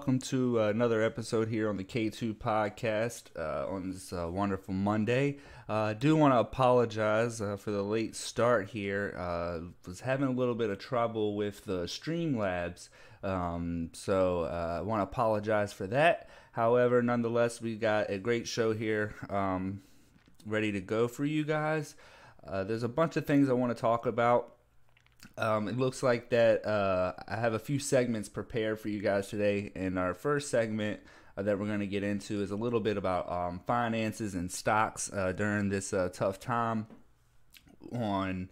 Uh, welcome to another episode here on the K2 podcast uh, on this uh, wonderful Monday. Uh, I do want to apologize uh, for the late start here. Uh, was having a little bit of trouble with the Streamlabs, um, so I want to apologize for that. However, nonetheless, we got a great show here um, ready to go for you guys. there's a bunch of things I want to talk about. Um, it looks like that uh, I have a few segments prepared for you guys today. And our first segment uh, that we're going to get into is a little bit about um, finances and stocks uh, during this uh, tough time. On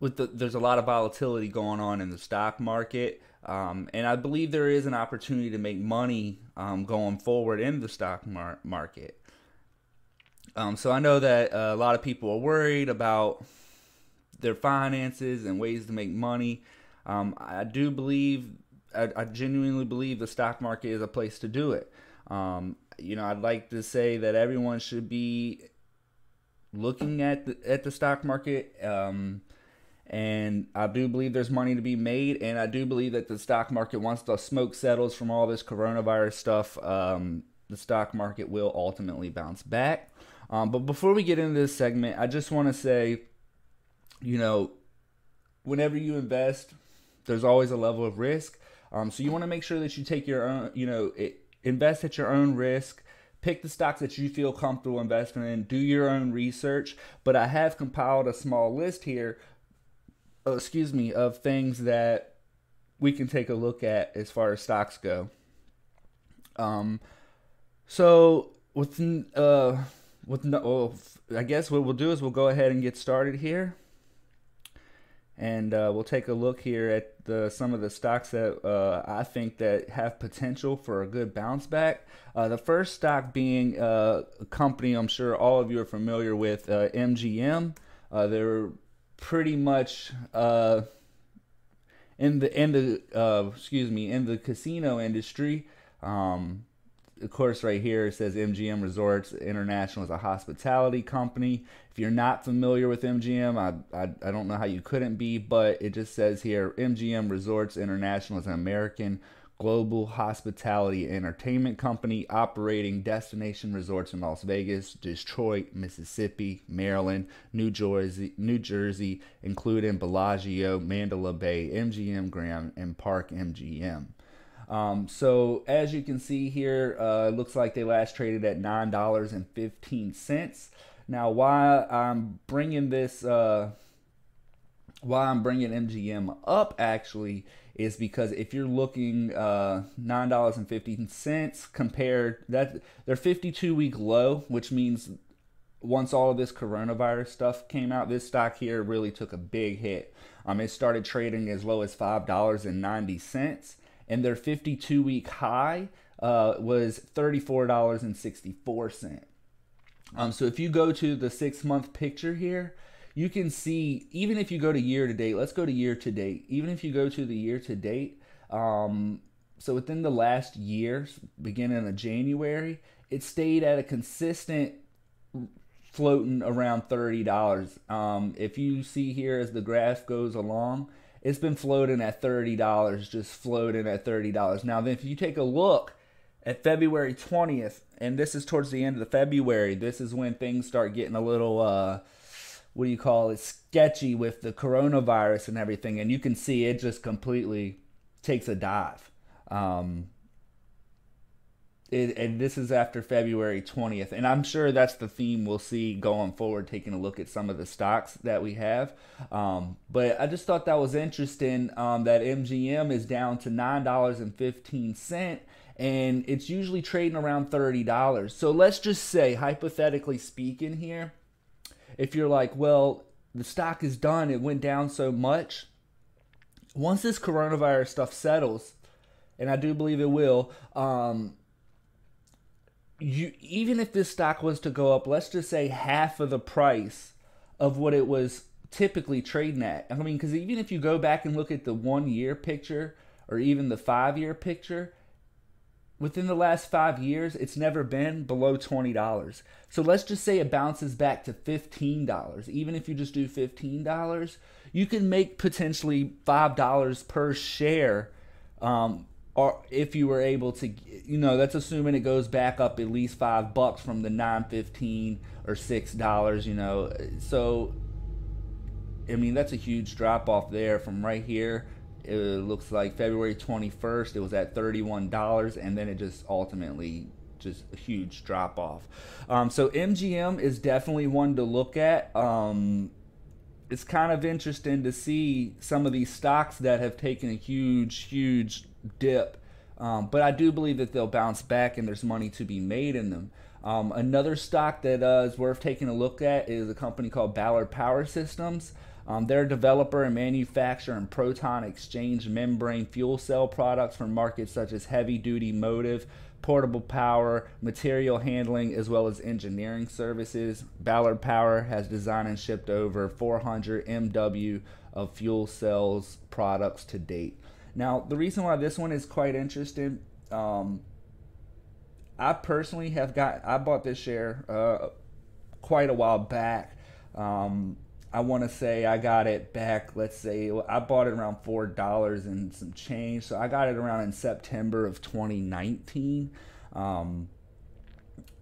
with the, there's a lot of volatility going on in the stock market, um, and I believe there is an opportunity to make money um, going forward in the stock mar- market. Um, so I know that uh, a lot of people are worried about their finances and ways to make money. Um, I do believe, I, I, genuinely believe the stock market is a place to do it. Um, you know, I'd like to say that everyone should be looking at the, at the stock market. Um, and I do believe there's money to be made, and I do believe that the stock market, once the smoke settles from all this coronavirus stuff, um, the stock market will ultimately bounce back. Um, but before we get into this segment, I just want to say you know, whenever you invest, there's always a level of risk. Um, so you want to make sure that you take your own, you know, it, invest at your own risk. Pick the stocks that you feel comfortable investing in. Do your own research. But I have compiled a small list here, uh, excuse me, of things that we can take a look at as far as stocks go. Um, so with uh, with no, well, I guess what we'll do is we'll go ahead and get started here and uh, we'll take a look here at the, some of the stocks that uh, I think that have potential for a good bounce back. Uh, the first stock being uh, a company I'm sure all of you are familiar with, MGM. Uh, uh, they're pretty much in the in the excuse me in the casino industry. Um, of course, right here it says MGM Resorts International is a hospitality company. If you're not familiar with MGM, I, I, I don't know how you couldn't be, but it just says here MGM Resorts International is an American global hospitality entertainment company operating destination resorts in Las Vegas, Detroit, Mississippi, Maryland, New Jersey, New Jersey, including Bellagio, Mandalay Bay, MGM Grand, and Park MGM. Um, so as you can see here, uh, it looks like they last traded at nine dollars and fifteen cents. Now, why I'm bringing this, uh, why I'm bringing MGM up actually is because if you're looking uh, nine dollars and fifteen cents compared that their 52 week low, which means once all of this coronavirus stuff came out, this stock here really took a big hit. Um, it started trading as low as five dollars and ninety cents and their 52 week high uh, was $34.64. Um, so if you go to the six month picture here, you can see, even if you go to year to date, let's go to year to date. Even if you go to the year to date, um, so within the last year, beginning of January, it stayed at a consistent floating around $30. Um, if you see here as the graph goes along, it's been floating at $30, just floating at $30. Now, then if you take a look at February 20th, and this is towards the end of the February, this is when things start getting a little, uh, what do you call it, sketchy with the coronavirus and everything. And you can see it just completely takes a dive. Um, it, and this is after February 20th. And I'm sure that's the theme we'll see going forward, taking a look at some of the stocks that we have. Um, but I just thought that was interesting um, that MGM is down to $9.15 and it's usually trading around $30. So let's just say, hypothetically speaking, here, if you're like, well, the stock is done, it went down so much. Once this coronavirus stuff settles, and I do believe it will, um, you even if this stock was to go up, let's just say half of the price of what it was typically trading at. I mean, because even if you go back and look at the one year picture or even the five year picture, within the last five years, it's never been below $20. So let's just say it bounces back to $15. Even if you just do $15, you can make potentially $5 per share Um, or if you were able to, you know, that's assuming it goes back up at least five bucks from the nine fifteen or six dollars. You know, so I mean that's a huge drop off there from right here. It looks like February twenty first. It was at thirty one dollars, and then it just ultimately just a huge drop off. Um, so MGM is definitely one to look at. Um, it's kind of interesting to see some of these stocks that have taken a huge, huge dip. Um, but I do believe that they'll bounce back and there's money to be made in them. Um, another stock that uh, is worth taking a look at is a company called Ballard Power Systems. Um, they're a developer and manufacturer in proton exchange membrane fuel cell products for markets such as heavy duty motive, portable power, material handling, as well as engineering services. Ballard Power has designed and shipped over 400 MW of fuel cells products to date. Now, the reason why this one is quite interesting, um, I personally have got, I bought this share uh, quite a while back. Um, I want to say I got it back. Let's say I bought it around four dollars and some change, so I got it around in September of 2019. Um,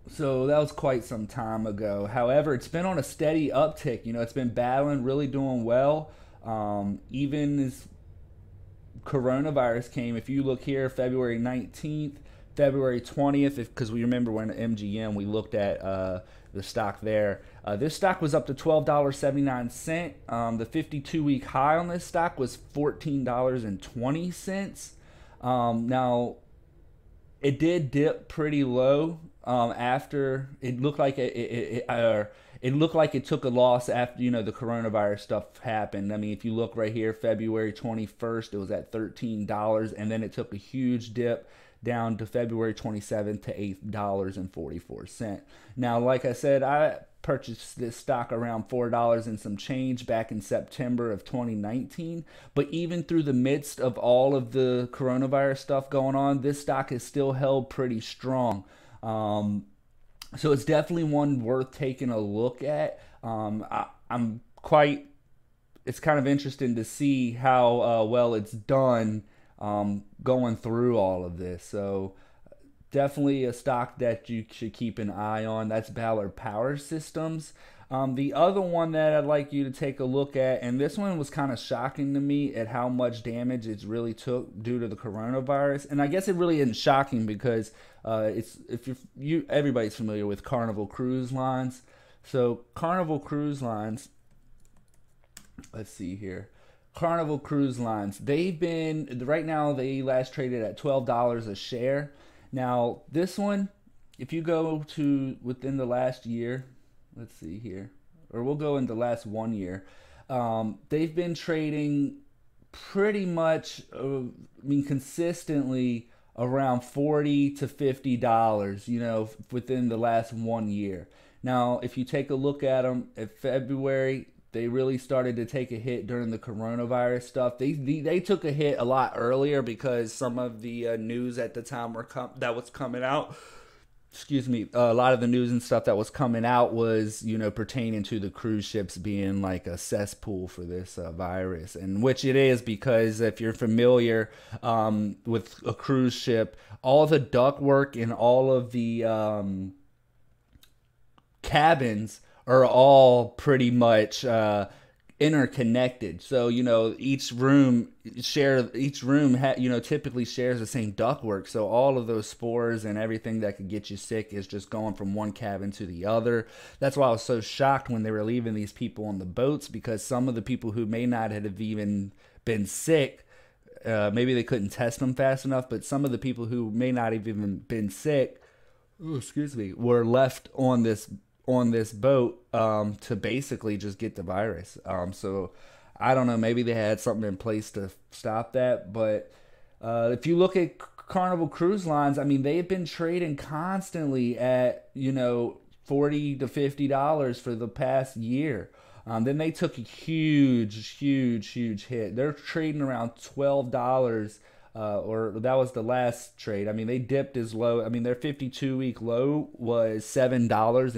so that was quite some time ago. However, it's been on a steady uptick. You know, it's been battling, really doing well. Um, even as coronavirus came, if you look here, February 19th, February 20th, because we remember when MGM, we looked at uh, the stock there. Uh, this stock was up to $12.79. Um, the 52 week high on this stock was $14.20. Um, now, it did dip pretty low um, after it looked like it, it, it, uh, it looked like it took a loss after you know the coronavirus stuff happened. I mean, if you look right here, February 21st, it was at $13, and then it took a huge dip down to February 27th to $8.44. Now, like I said, I purchased this stock around $4 and some change back in September of 2019. But even through the midst of all of the coronavirus stuff going on, this stock is still held pretty strong. Um, so it's definitely one worth taking a look at. Um, I, am quite. It's kind of interesting to see how uh, well it's done um, going through all of this. So definitely a stock that you should keep an eye on. That's Ballard Power Systems. Um, the other one that I'd like you to take a look at, and this one was kind of shocking to me at how much damage it really took due to the coronavirus. And I guess it really isn't shocking because uh, it's if you're, you everybody's familiar with Carnival Cruise Lines. So Carnival Cruise Lines. Let's see here. Carnival Cruise Lines. They've been right now. They last traded at twelve dollars a share. Now this one, if you go to within the last year, let's see here, or we'll go in the last one year. Um, they've been trading pretty much, uh, I mean, consistently around forty to fifty dollars. You know, within the last one year. Now, if you take a look at them at February, they really started to take a hit during the coronavirus stuff. They they, they took a hit a lot earlier because some of the uh, news at the time were com- that was coming out excuse me, a lot of the news and stuff that was coming out was, you know, pertaining to the cruise ships being like a cesspool for this uh, virus, and which it is because if you're familiar um, with a cruise ship, all the ductwork and all of the um, cabins are all pretty much. Uh, interconnected. So you know each room share each room ha, you know typically shares the same ductwork. So all of those spores and everything that could get you sick is just going from one cabin to the other. That's why I was so shocked when they were leaving these people on the boats because some of the people who may not have even been sick. Uh, maybe they couldn't test them fast enough, but some of the people who may not have even been sick, oh, excuse me, were left on this on this boat um, to basically just get the virus. Um, so I don't know. Maybe they had something in place to stop that. But uh, if you look at Carnival Cruise Lines, I mean, they've been trading constantly at you know forty to fifty dollars for the past year. Um, then they took a huge, huge, huge hit. They're trading around twelve dollars uh, or that was the last trade. I mean, they dipped as low. I mean, their 52 week low was seven dollars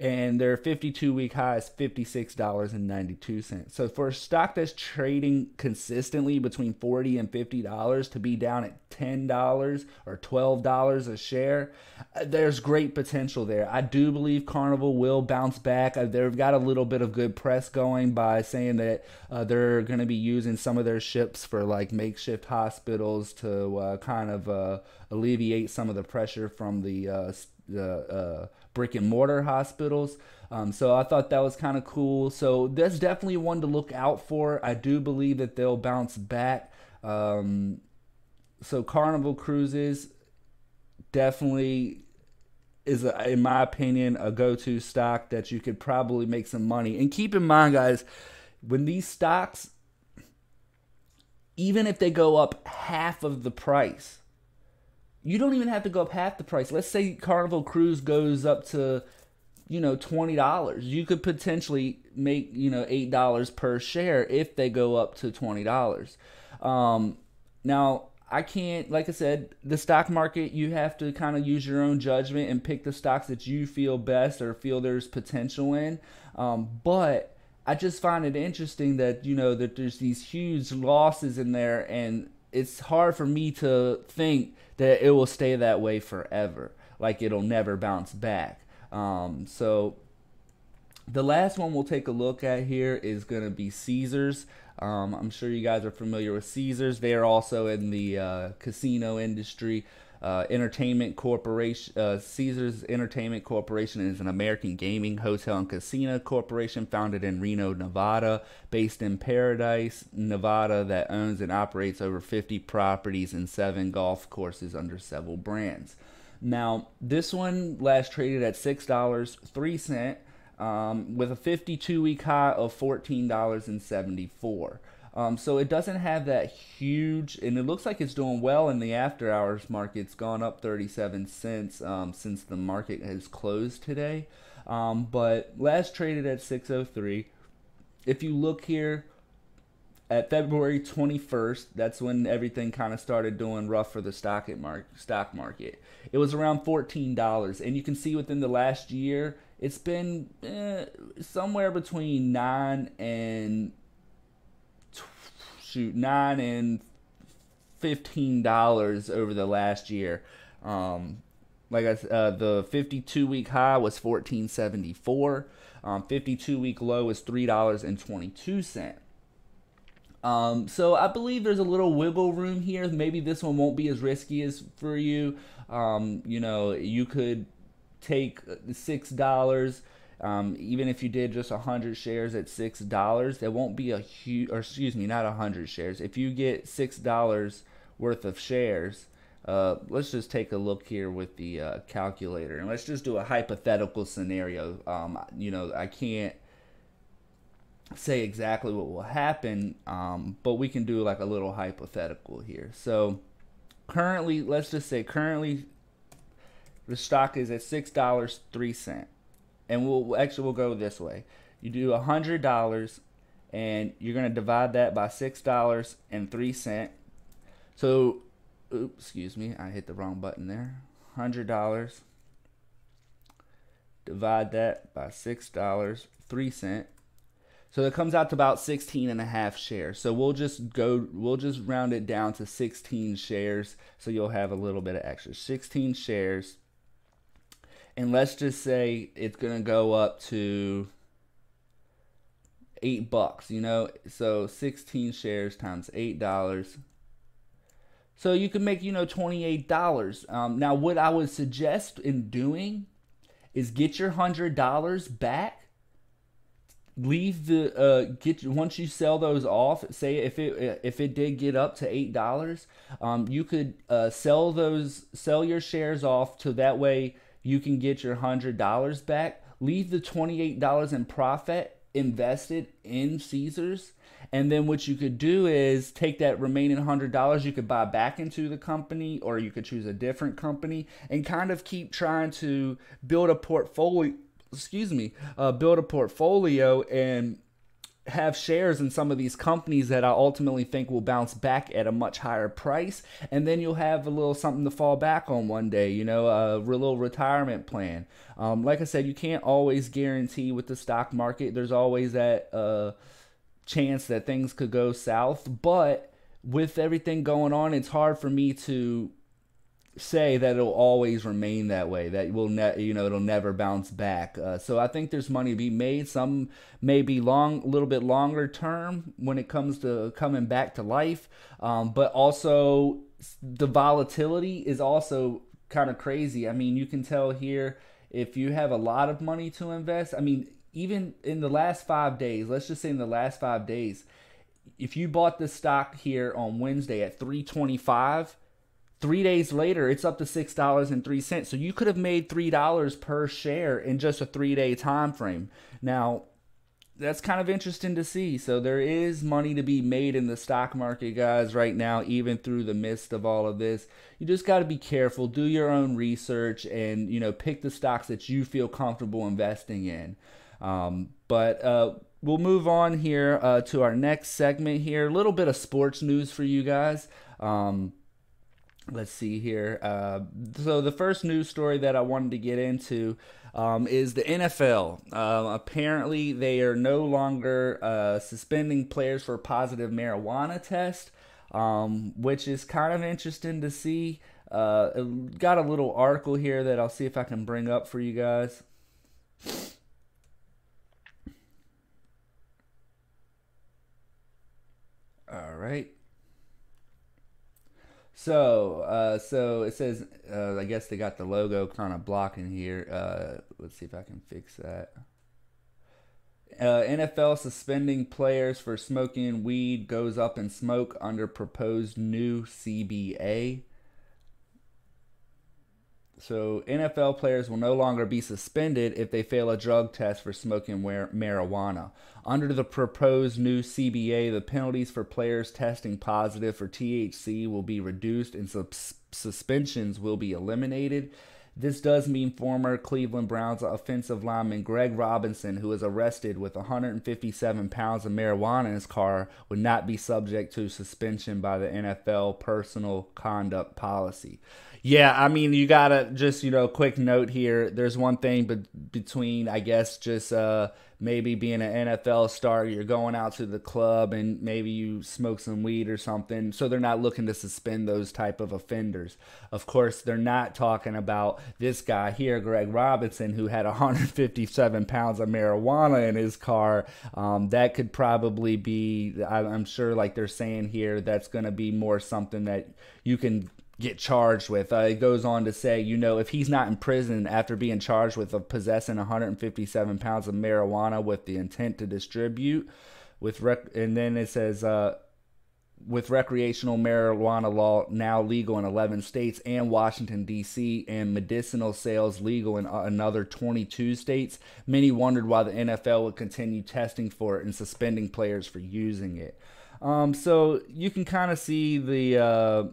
and their 52 week high is $56.92. So for a stock that's trading consistently between 40 and $50 to be down at $10 or $12 a share, uh, there's great potential there. I do believe Carnival will bounce back. Uh, they've got a little bit of good press going by saying that uh, they're going to be using some of their ships for like makeshift hospitals to uh, kind of uh, alleviate some of the pressure from the uh, the brick and mortar hospitals. Um, so I thought that was kind of cool. So that's definitely one to look out for. I do believe that they'll bounce back. Um, so Carnival Cruises definitely is, a, in my opinion, a go-to stock that you could probably make some money. And keep in mind, guys, when these stocks, even if they go up half of the price, you don't even have to go up half the price. Let's say Carnival Cruise goes up to, you know, twenty dollars. You could potentially make you know eight dollars per share if they go up to twenty dollars. Um, now I can't, like I said, the stock market. You have to kind of use your own judgment and pick the stocks that you feel best or feel there's potential in. Um, but I just find it interesting that you know that there's these huge losses in there and it's hard for me to think that it will stay that way forever. Like it'll never bounce back. Um, so the last one we'll take a look at here is going to be Caesars. Um, I'm sure you guys are familiar with Caesars. They are also in the uh, casino industry. Uh, Entertainment Corporation, uh, Caesars Entertainment Corporation is an American gaming, hotel, and casino corporation founded in Reno, Nevada, based in Paradise, Nevada, that owns and operates over 50 properties and seven golf courses under several brands. Now, this one last traded at $6.03 um, with a 52 week high of $14.74. Um, so it doesn't have that huge, and it looks like it's doing well in the after hours market. It's gone up 37 cents um, since the market has closed today. Um, but last traded at 603. If you look here at February 21st, that's when everything kind of started doing rough for the stock market. Stock market. It was around $14, and you can see within the last year, it's been eh, somewhere between nine and shoot nine and fifteen dollars over the last year. Um, like I uh, the 52 week high was 1474. Um, 52 week low is three dollars and 22 cent. Um, so I believe there's a little wiggle room here. Maybe this one won't be as risky as for you. Um, you know, you could take six dollars um, even if you did just 100 shares at $6, that won't be a huge, or excuse me, not 100 shares. If you get $6 worth of shares, uh, let's just take a look here with the uh, calculator and let's just do a hypothetical scenario. Um, you know, I can't say exactly what will happen, um, but we can do like a little hypothetical here. So currently, let's just say currently the stock is at $6.03 and we'll actually we'll go this way. You do a hundred dollars, and you're gonna divide that by six dollars and three cent. So, oops, excuse me, I hit the wrong button there. Hundred dollars. Divide that by six dollars three cent. So it comes out to about 16 and a half shares. So we'll just go, we'll just round it down to 16 shares. So you'll have a little bit of extra. 16 shares and let's just say it's to go up to 8 bucks, you know? So 16 shares times $8. So you can make, you know, $28. Um, now, what I would suggest in doing is get your $100 back leave the uh get once you sell those off say if it if it did get up to eight dollars um you could uh sell those sell your shares off to that way you can get your $100 back. Leave the $28 in profit invested in Caesars. And then what you could do is take that remaining $100 you could buy back into the company or you could choose a different company and kind of keep trying to build a portfolio, excuse me, uh, build a portfolio and have shares in some of these companies that I ultimately think will bounce back at a much higher price. And then you'll have a little something to fall back on one day, you know, a little retirement plan. Um, like I said, you can't always guarantee with the stock market, there's always that uh, chance that things could go south. But with everything going on, it's hard for me to say that it'll always remain that way that will ne- you know it'll never bounce back. Uh, so i think there's money to be made. Some may be long a little bit longer term when it comes to coming back to life. Um, but also the volatility is also kind of crazy. I mean you can tell here if you have a lot of money to invest i mean even in the last five days let's just say in the last five days if you bought the stock here on wednesday at 325 Three days later, it's up to six dollars and three cents. So you could have made three dollars per share in just a three-day time frame. Now, that's kind of interesting to see. So there is money to be made in the stock market, guys, right now, even through the midst of all of this. You just got to be careful, do your own research, and you know pick the stocks that you feel comfortable investing in. Um, but uh, we'll move on here uh, to our next segment here. A little bit of sports news for you guys. Um, let's see here. Uh, so the first news story that I wanted to get into um, is the NFL. Uh, apparently, they are no longer uh, suspending players for positive marijuana test, um, which is kind of interesting to see. Uh, got a little article here that I'll see if I can bring up for you guys. All right. So, uh, so it says, uh, I guess they got the logo kind of blocking here. Uh, let's see if I can fix that. Uh, NFL suspending players for smoking weed goes up in smoke under proposed new CBA. So NFL players will no longer be suspended if they fail a drug test for smoking marijuana. Under the proposed new CBA, the penalties for players testing positive for THC will be reduced and suspensions will be eliminated. This does mean former Cleveland Browns offensive lineman Greg Robinson, who was arrested with 157 pounds of marijuana in his car, would not be subject to suspension by the NFL personal conduct policy. Yeah, I mean, you gotta just you know, quick note here. There's one thing, but between I guess just uh maybe being an NFL star, you're going out to the club and maybe you smoke some weed or something. So they're not looking to suspend those type of offenders. Of course, they're not talking about this guy here, Greg Robinson, who had 157 pounds of marijuana in his car. Um, that could probably be, I'm sure, like they're saying here, that's going to be more something that you can get charged with. Uh, it goes on to say, you know, if he's not in prison after being charged with possessing 157 pounds of marijuana with the intent to distribute, with rec- and then it says, uh, with recreational marijuana law now legal in 11 states and Washington, D.C., and medicinal sales legal in uh, another 22 states, many wondered why the NFL would continue testing for it and suspending players for using it. Um, so you can kind of see the uh,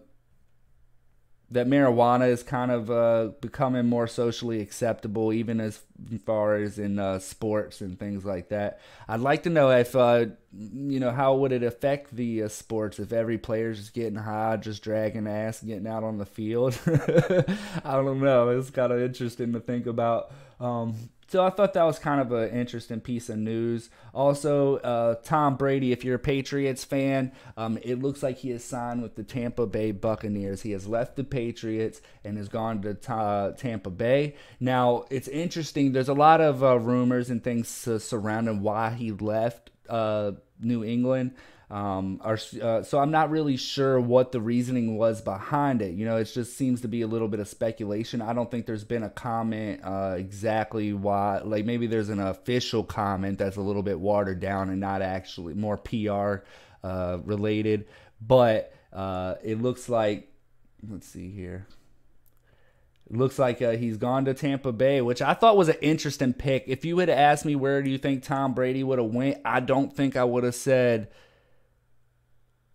that marijuana is kind of uh, becoming more socially acceptable, even as far as in uh, sports and things like that. I'd like to know if, uh, you know, how would it affect the uh, sports if every player's just getting high, just dragging ass, getting out on the field. I don't know. It's kind of interesting to think about. Um, so I thought that was kind of an interesting piece of news. Also, uh, Tom Brady, if you're a Patriots fan, um, it looks like he has signed with the Tampa Bay Buccaneers. He has left the Patriots and has gone to ta- Tampa Bay. Now, it's interesting. There's a lot of uh, rumors and things surrounding why he left uh, New England. Um, uh, so I'm not really sure what the reasoning was behind it. You know, it just seems to be a little bit of speculation. I don't think there's been a comment uh, exactly why. Like maybe there's an official comment that's a little bit watered down and not actually more PR uh, related. But uh, it looks like, let's see here. It looks like uh, he's gone to Tampa Bay, which I thought was an interesting pick. If you had asked me where do you think Tom Brady would have went, I don't think I would have said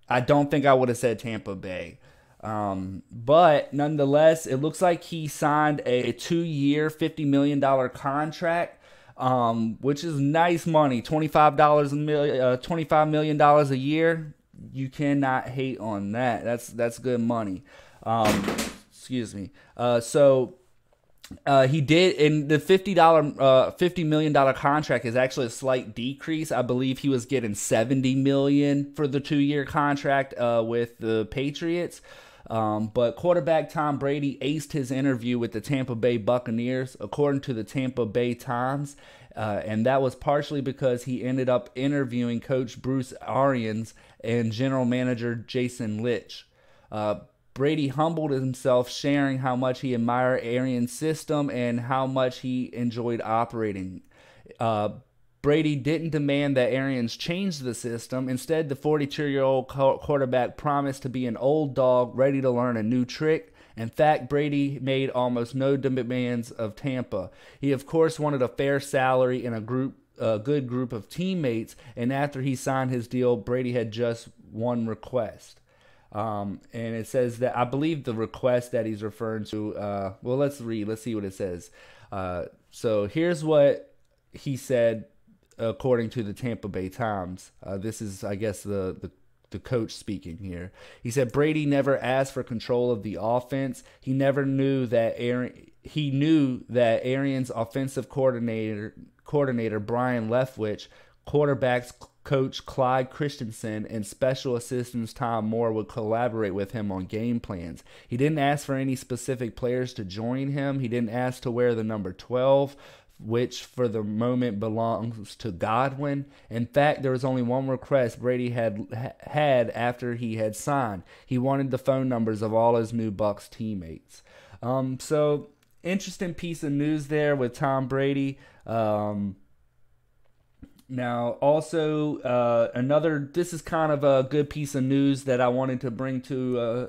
I don't think I would have said Tampa Bay. Um, but nonetheless, it looks like he signed a two year, $50 million contract. um, which is nice money. Twenty five dollars a million, uh, twenty five million dollars a year. You cannot hate on that. That's that's good money. Um, excuse me. Uh, so uh, he did, and the fifty dollar, uh, fifty million dollar contract is actually a slight decrease. I believe he was getting seventy million for the two year contract uh, with the Patriots. Um, but quarterback Tom Brady aced his interview with the Tampa Bay Buccaneers, according to the Tampa Bay Times. Uh, and that was partially because he ended up interviewing Coach Bruce Arians and General Manager Jason Licht. Brady humbled himself, sharing how much he admired Arians' system and how much he enjoyed operating. Uh, Brady didn't demand that Arians change the system. Instead, the 42 year old quarterback promised to be an old dog ready to learn a new trick. In fact, Brady made almost no demands of Tampa. He, of course, wanted a fair salary and a group, a good group of teammates. And after he signed his deal, Brady had just one request. Um, and it says that I believe the request that he's referring to. Uh, well, let's read. Let's see what it says. Uh, so here's what he said, according to the Tampa Bay Times. Uh, this is, I guess, the, the the coach speaking here. He said Brady never asked for control of the offense. He never knew that Aaron. He knew that Arians' offensive coordinator coordinator Byron Leftwich, quarterbacks coach Clyde Christensen and special assistants Tom Moore would collaborate with him on game plans. He didn't ask for any specific players to join him. He didn't ask to wear the number 12, which for the moment belongs to Godwin. In fact, there was only one request Brady had had after he had signed. He wanted the phone numbers of all his new Bucks teammates. Um, so interesting piece of news there with Tom Brady. Um, now, also uh, another. This is kind of a good piece of news that I wanted to bring to uh,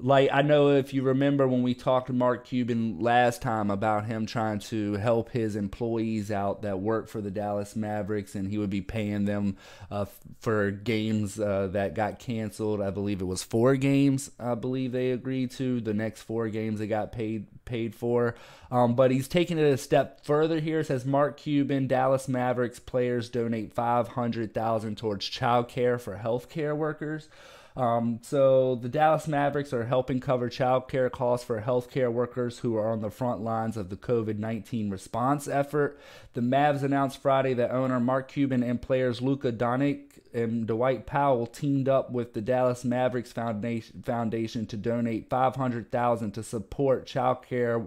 like I know if you remember when we talked to Mark Cuban last time about him trying to help his employees out that work for the Dallas Mavericks, and he would be paying them uh, for games uh, that got canceled. I believe it was four games. I believe they agreed to the next four games they got paid paid for. Um, but he's taking it a step further here. Says Mark Cuban, Dallas Mavericks players donate five hundred thousand towards child care for healthcare workers. Um, so the Dallas Mavericks are helping cover child care costs for healthcare workers who are on the front lines of the COVID 19 response effort. The Mavs announced Friday that owner Mark Cuban and players Luka Doncic and Dwight Powell teamed up with the Dallas Mavericks Foundation, Foundation to donate 500000 to support child care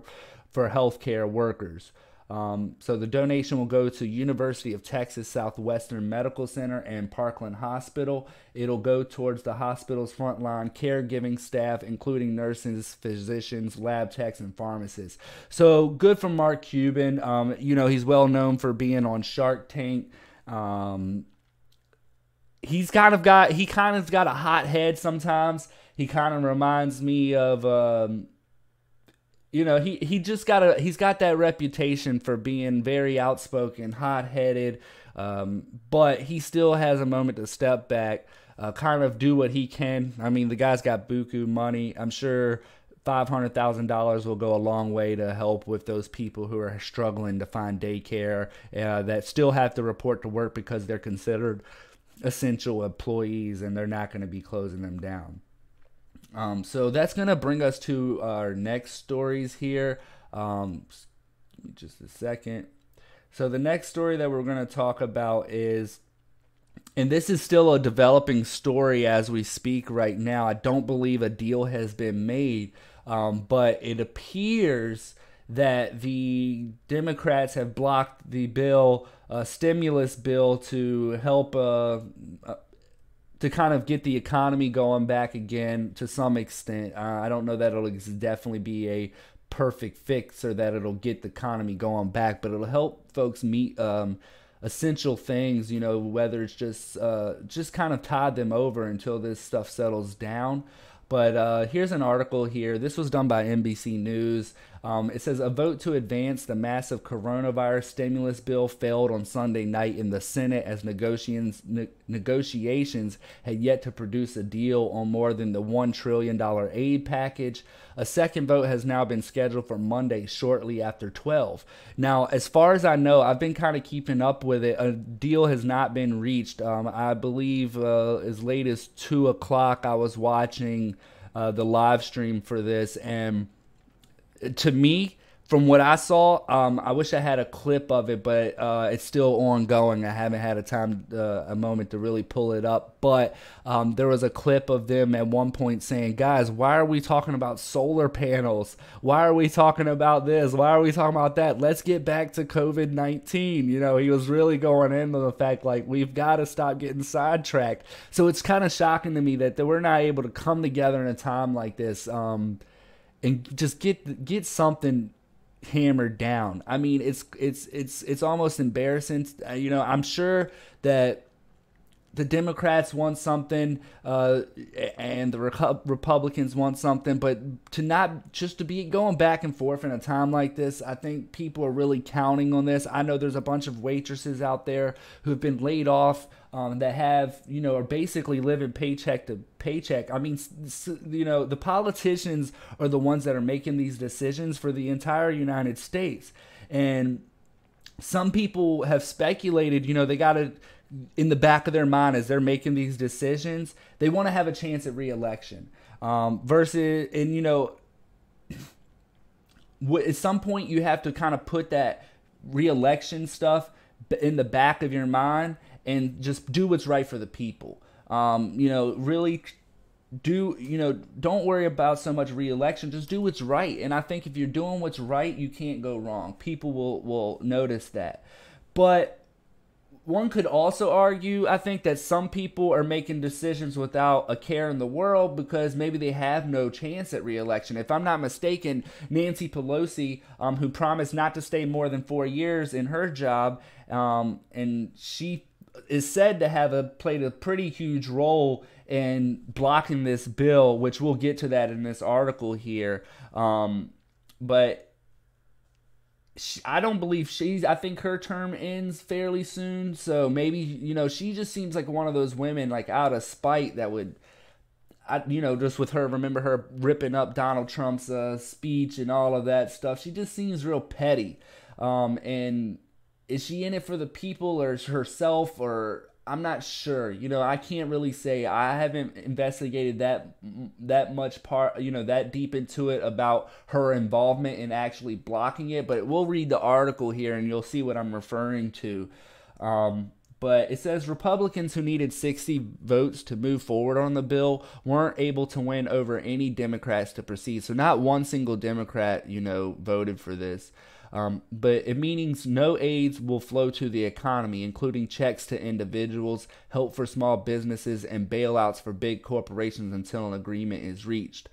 for healthcare workers. Um, so the donation will go to University of Texas Southwestern Medical Center and Parkland Hospital. It'll go towards the hospital's frontline caregiving staff, including nurses, physicians, lab techs, and pharmacists. So good for Mark Cuban. Um, you know he's well known for being on Shark Tank. Um, he's kind of got he kind of got a hot head sometimes. He kind of reminds me of um, you know he he just got a he's got that reputation for being very outspoken hot-headed um, but he still has a moment to step back uh, kind of do what he can i mean the guy's got buku money i'm sure $500,000 will go a long way to help with those people who are struggling to find daycare uh, that still have to report to work because they're considered essential employees and they're not going to be closing them down. Um, so that's gonna bring us to our next stories here. Um, just a second. So the next story that we're gonna talk about is, and this is still a developing story as we speak right now. I don't believe a deal has been made, um, but it appears that the Democrats have blocked the bill, a stimulus bill to help uh, uh to kind of get the economy going back again to some extent. Uh, I don't know that it'll definitely be a perfect fix or that it'll get the economy going back, but it'll help folks meet um, essential things. You know, whether it's just uh, just kind of tide them over until this stuff settles down. But uh, here's an article here. This was done by NBC News. Um, it says a vote to advance the massive coronavirus stimulus bill failed on Sunday night in the Senate as negotiations ne- negotiations had yet to produce a deal on more than the one trillion dollar aid package. A second vote has now been scheduled for Monday, shortly after 12. Now, as far as I know, I've been kind of keeping up with it. A deal has not been reached. Um, I believe uh, as late as two o'clock, I was watching uh, the live stream for this, and to me, from what I saw, um, I wish I had a clip of it, but uh, it's still ongoing. I haven't had a time, uh, a moment to really pull it up. But um, there was a clip of them at one point saying, "Guys, why are we talking about solar panels? Why are we talking about this? Why are we talking about that? Let's get back to COVID nineteen." You know, he was really going into the fact like we've got to stop getting sidetracked. So it's kind of shocking to me that, that we're not able to come together in a time like this. Um, and just get get something hammered down. I mean, it's it's it's it's almost embarrassing. Uh, you know, I'm sure that the Democrats want something, uh, and the Republicans want something, but to not just to be going back and forth in a time like this, I think people are really counting on this. I know there's a bunch of waitresses out there who have been laid off um, that have, you know, are basically living paycheck to paycheck. I mean, you know, the politicians are the ones that are making these decisions for the entire United States, and some people have speculated, you know, they got to in the back of their mind as they're making these decisions, they want to have a chance at reelection. Um, versus, and you know, at some point you have to kind of put that reelection stuff in the back of your mind and just do what's right for the people. Um, you know, really do you know don't worry about so much reelection just do what's right and i think if you're doing what's right you can't go wrong people will will notice that but one could also argue, I think, that some people are making decisions without a care in the world because maybe they have no chance at reelection. If I'm not mistaken, Nancy Pelosi, um, who promised not to stay more than four years in her job, um, and she is said to have a, played a pretty huge role in blocking this bill, which we'll get to that in this article here. Um, but I don't believe she's. I think her term ends fairly soon. So maybe you know she just seems like one of those women, like out of spite, that would, I you know, just with her. Remember her ripping up Donald Trump's uh, speech and all of that stuff. She just seems real petty. Um, and is she in it for the people or herself or I'm not sure. You know, I can't really say. I haven't investigated that that much part. You know, that deep into it about her involvement in actually blocking it. But we'll read the article here, and you'll see what I'm referring to. Um, but it says Republicans who needed 60 votes to move forward on the bill weren't able to win over any Democrats to proceed. So not one single Democrat, you know, voted for this. Um, but it means no aids will flow to the economy, including checks to individuals, help for small businesses, and bailouts for big corporations until an agreement is reached.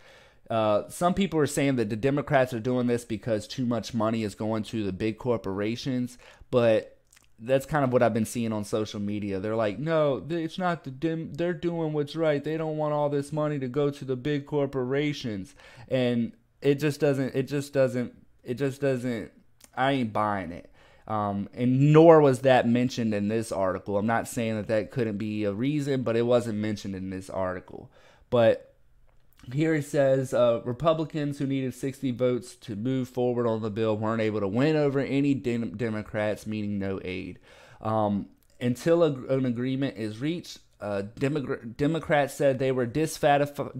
Uh, some people are saying that the Democrats are doing this because too much money is going to the big corporations, but that's kind of what I've been seeing on social media. They're like, no, it's not the dim. They're doing what's right. They don't want all this money to go to the big corporations, and it just doesn't. It just doesn't. It just doesn't I ain't buying it. Um, and nor was that mentioned in this article. I'm not saying that that couldn't be a reason, but it wasn't mentioned in this article. But here it says uh, Republicans who needed 60 votes to move forward on the bill weren't able to win over any dem- Democrats, meaning no aid. Um, until a, an agreement is reached, uh, Democrats said they were dissatisfied,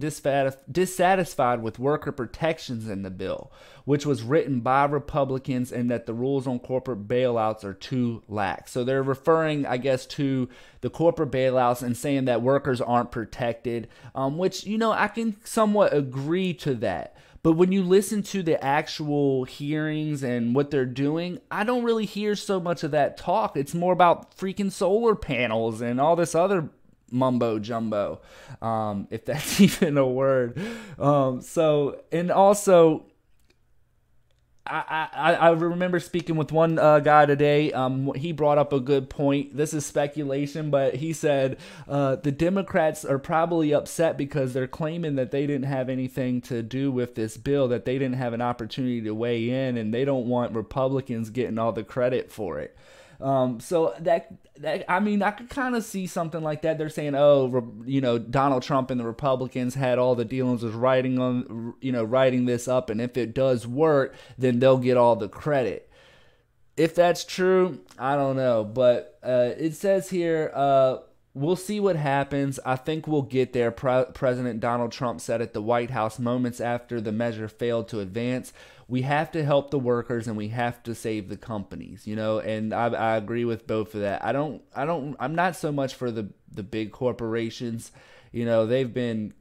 dissatisfied with worker protections in the bill, which was written by Republicans, and that the rules on corporate bailouts are too lax. So they're referring, I guess, to the corporate bailouts and saying that workers aren't protected, um, which, you know, I can somewhat agree to that. But when you listen to the actual hearings and what they're doing, I don't really hear so much of that talk. It's more about freaking solar panels and all this other mumbo jumbo, um, if that's even a word. Um, so, and also, I, I, I remember speaking with one uh, guy today. Um, he brought up a good point. This is speculation, but he said uh, the Democrats are probably upset because they're claiming that they didn't have anything to do with this bill, that they didn't have an opportunity to weigh in, and they don't want Republicans getting all the credit for it. Um, so that, that I mean, I could kind of see something like that. They're saying, oh, you know, Donald Trump and the Republicans had all the dealings with writing on, you know, writing this up, and if it does work, then they'll get all the credit. If that's true, I don't know, but uh, it says here. Uh, we'll see what happens. I think we'll get there. Pre- President Donald Trump said at the White House moments after the measure failed to advance. We have to help the workers and we have to save the companies, you know. And I, I agree with both of that. I don't, I don't, I'm not so much for the the big corporations. You know, they've been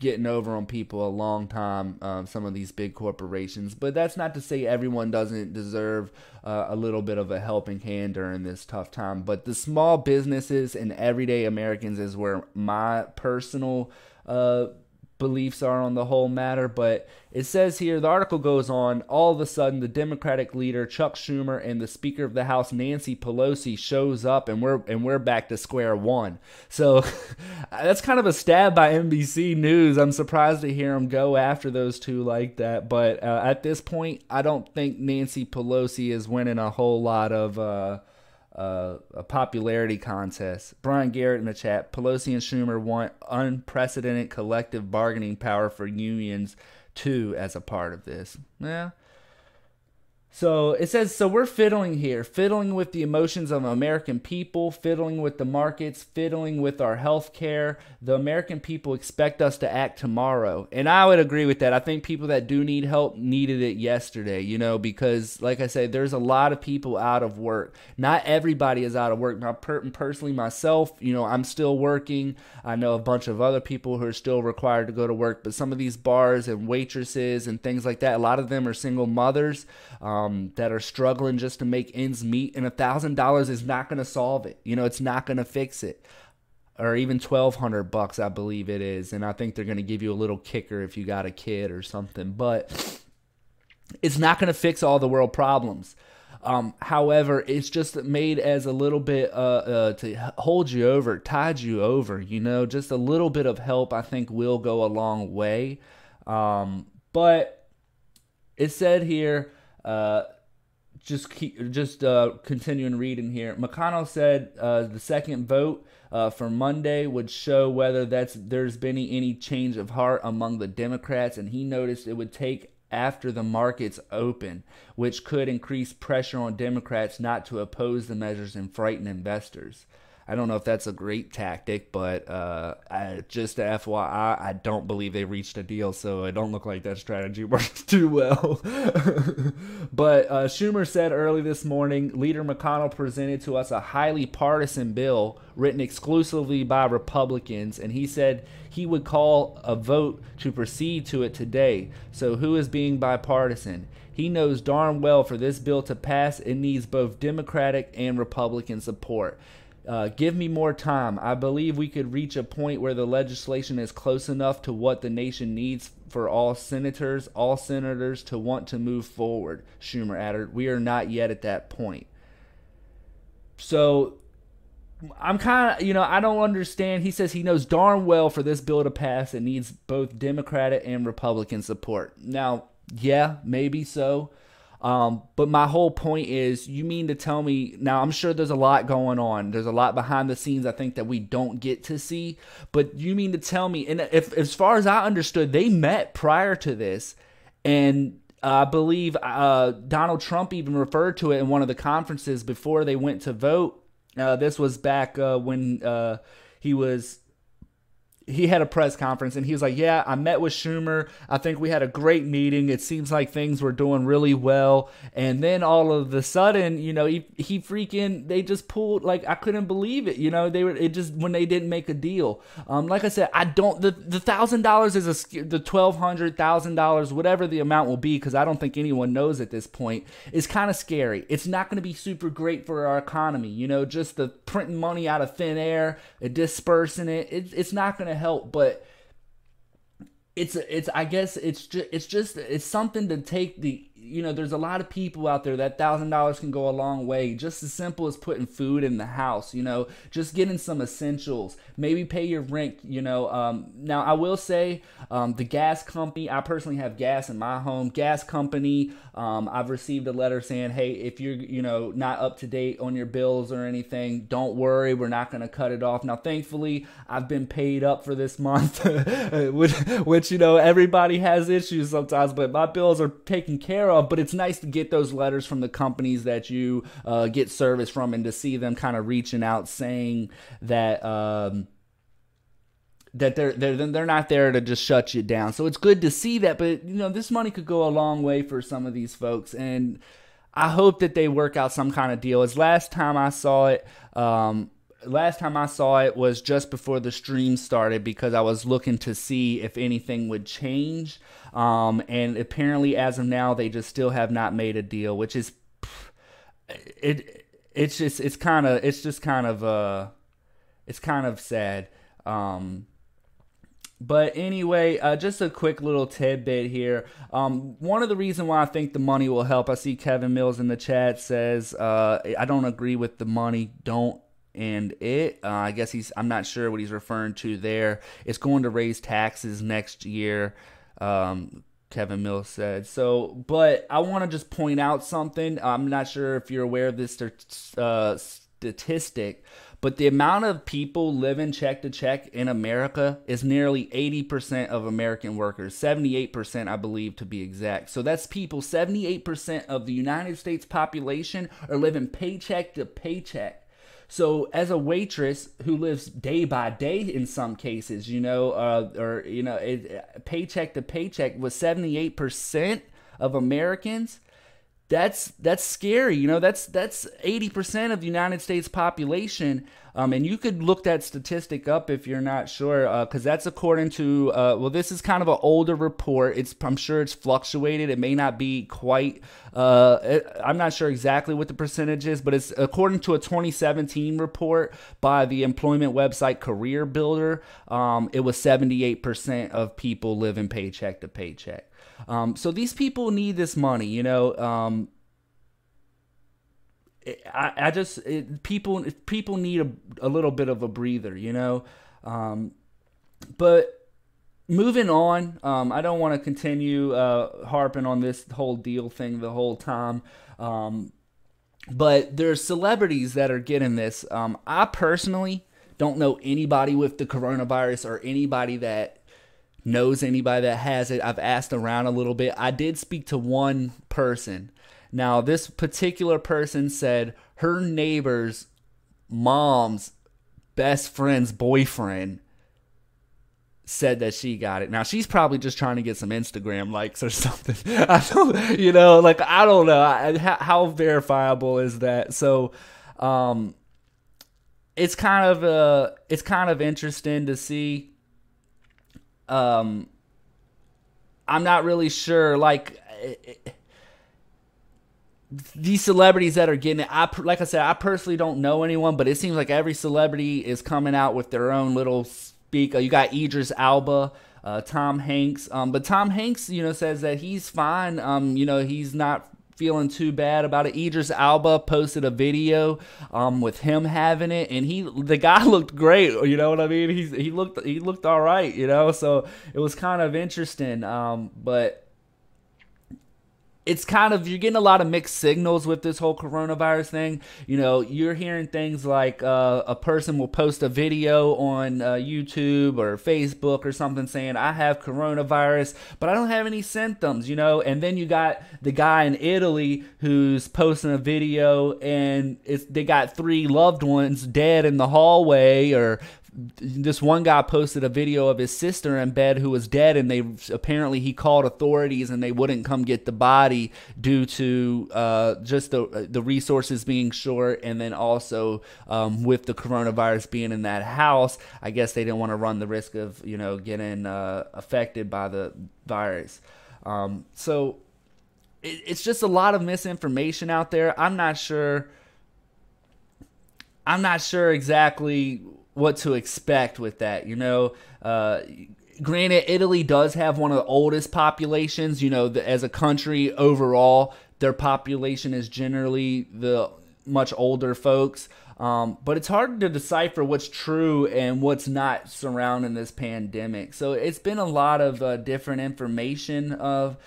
getting over on people a long time, um, some of these big corporations. But that's not to say everyone doesn't deserve uh, a little bit of a helping hand during this tough time. But the small businesses and everyday Americans is where my personal uh, beliefs are on the whole matter. But it says here, the article goes on, all of a sudden the Democratic leader Chuck Schumer and the Speaker of the House Nancy Pelosi shows up and we're and we're back to square one. So that's kind of a stab by NBC News. I'm surprised to hear them go after those two like that. But uh, at this point, I don't think Nancy Pelosi is winning a whole lot of uh, uh, a popularity contest. Brian Garrett in the chat. Pelosi and Schumer want unprecedented collective bargaining power for unions too as a part of this. Yeah, so it says, so we're fiddling here, fiddling with the emotions of American people, fiddling with the markets, fiddling with our health care. The American people expect us to act tomorrow. And I would agree with that. I think people that do need help needed it yesterday, you know, because like I said, there's a lot of people out of work. Not everybody is out of work. Now, personally, myself, you know, I'm still working. I know a bunch of other people who are still required to go to work, but some of these bars and waitresses and things like that, a lot of them are single mothers. Um, um, that are struggling just to make ends meet, and a thousand dollars is not going to solve it. You know, it's not going to fix it, or even twelve hundred bucks, I believe it is, and I think they're going to give you a little kicker if you got a kid or something, but it's not going to fix all the world problems. Um, however, it's just made as a little bit uh, uh, to hold you over, tide you over. You know, just a little bit of help, I think, will go a long way. Um, but it said here uh, just keep, just uh, continuing reading here. McConnell said uh, the second vote uh, for Monday would show whether that's there's been any, any change of heart among the Democrats, and he noticed it would take after the markets open, which could increase pressure on Democrats not to oppose the measures and frighten investors. I don't know if that's a great tactic, but uh, I, just FYI, I don't believe they reached a deal, so it don't look like that strategy works too well. but uh, Schumer said early this morning, Leader McConnell presented to us a highly partisan bill written exclusively by Republicans, and he said he would call a vote to proceed to it today. So who is being bipartisan? He knows darn well for this bill to pass, it needs both Democratic and Republican support. Uh, give me more time. I believe we could reach a point where the legislation is close enough to what the nation needs for all senators, all senators to want to move forward, Schumer added. We are not yet at that point. So I'm kind of, you know, I don't understand. He says he knows darn well for this bill to pass, it needs both Democratic and Republican support. Now, yeah, maybe so. Um, but my whole point is, you mean to tell me now? I'm sure there's a lot going on. There's a lot behind the scenes. I think that we don't get to see. But you mean to tell me? And if, as far as I understood, they met prior to this, and I believe uh, Donald Trump even referred to it in one of the conferences before they went to vote. Uh, this was back uh, when uh, he was he had a press conference and he was like, Yeah, I met with Schumer. I think we had a great meeting. It seems like things were doing really well. And then all of a sudden, you know, he, he freaking, they just pulled, like, I couldn't believe it. You know, they were, it just, when they didn't make a deal. Um, like I said, I don't, the, the thousand dollars is a, the twelve hundred thousand dollars, whatever the amount will be, because I don't think anyone knows at this point, is kind of scary. It's not going to be super great for our economy. You know, just the printing money out of thin air, dispersing it, it it's not going to help, but it's it's I guess it's just it's just it's something to take the you know, there's a lot of people out there that thousand dollars can go a long way. Just as simple as putting food in the house, you know, just getting some essentials. Maybe pay your rent, you know. Um, now I will say, um, the gas company. I personally have gas in my home. Gas company. Um, I've received a letter saying, hey, if you're, you know, not up to date on your bills or anything, don't worry, we're not going to cut it off. Now, thankfully, I've been paid up for this month, which, which you know, everybody has issues sometimes, but my bills are taken care of. But it's nice to get those letters from the companies that you uh, get service from and to see them kind of reaching out saying that. Um, that they're they're they're not there to just shut you down. So it's good to see that, but you know this money could go a long way for some of these folks, and I hope that they work out some kind of deal. As last time I saw it, um, last time I saw it was just before the stream started because I was looking to see if anything would change. Um, and apparently, as of now, they just still have not made a deal, which is it. It's just it's kind of it's just kind of uh, it's kind of sad. Um, but anyway, uh, just a quick little tidbit here. Um, one of the reasons why I think the money will help, I see Kevin Mills in the chat says, uh, I don't agree with the money. Don't and it uh, i guess he's i'm not sure what he's referring to there it's going to raise taxes next year um, kevin mills said so but i want to just point out something i'm not sure if you're aware of this uh, statistic but the amount of people living check to check in America is nearly 80% of American workers, 78%, I believe, to be exact. So that's people, 78% of the United States population are living paycheck to paycheck. So as a waitress who lives day by day in some cases, you know, uh, or you know, it, paycheck to paycheck with 78% of Americans that's that's scary. You know, that's that's 80% of the United States population. Um, and you could look that statistic up if you're not sure, because uh, that's according to. Uh, well, this is kind of an older report. It's I'm sure it's fluctuated. It may not be quite. Uh, I'm not sure exactly what the percentage is, but it's according to a 2017 report by the employment website Career Builder. Um, it was 78% of people living paycheck to paycheck. Um, so these people need this money, you know. Um, I, I just it, people people need a, a little bit of a breather, you know. Um, but moving on, um, I don't want to continue uh, harping on this whole deal thing the whole time. Um, but there's celebrities that are getting this. Um, I personally don't know anybody with the coronavirus or anybody that knows anybody that has it. I've asked around a little bit. I did speak to one person. Now, this particular person said her neighbor's mom's best friend's boyfriend said that she got it. Now she's probably just trying to get some Instagram likes or something. I don't, you know, like I don't know I, how, how, verifiable is that. So, um, it's kind of uh, it's kind of interesting to see um, I'm not really sure. Like these celebrities that are getting it, I like I said, I personally don't know anyone, but it seems like every celebrity is coming out with their own little speak. You got Idris Elba. Uh, Tom Hanks, um, but Tom Hanks, you know, says that he's fine. Um, you know, he's not feeling too bad about it. Idris Elba posted a video um, with him having it, and he the guy looked great. You know what I mean? He's he looked he looked all right. You know, so it was kind of interesting. Um, but it's kind of you're getting a lot of mixed signals with this whole coronavirus thing. You know, you're hearing things like uh, a person will post a video on uh, YouTube or Facebook or something saying I have coronavirus, but I don't have any symptoms. You know, and then you got the guy in Italy who's posting a video and it's they got three loved ones dead in the hallway or this one guy posted a video of his sister in bed who was dead and they apparently he called authorities and they wouldn't come get the body due to uh, just the the resources being short and then also um, with the coronavirus being in that house i guess they didn't want to run the risk of you know getting uh, affected by the virus. Um, so it, it's just a lot of misinformation out there. I'm not sure i'm not sure exactly what to expect with that. You know, uh, granted, Italy does have one of the oldest populations. You know, the, as a country overall, their population is generally the much older folks. Um, but it's hard to decipher what's true and what's not surrounding this pandemic. So it's been a lot of uh, different information of,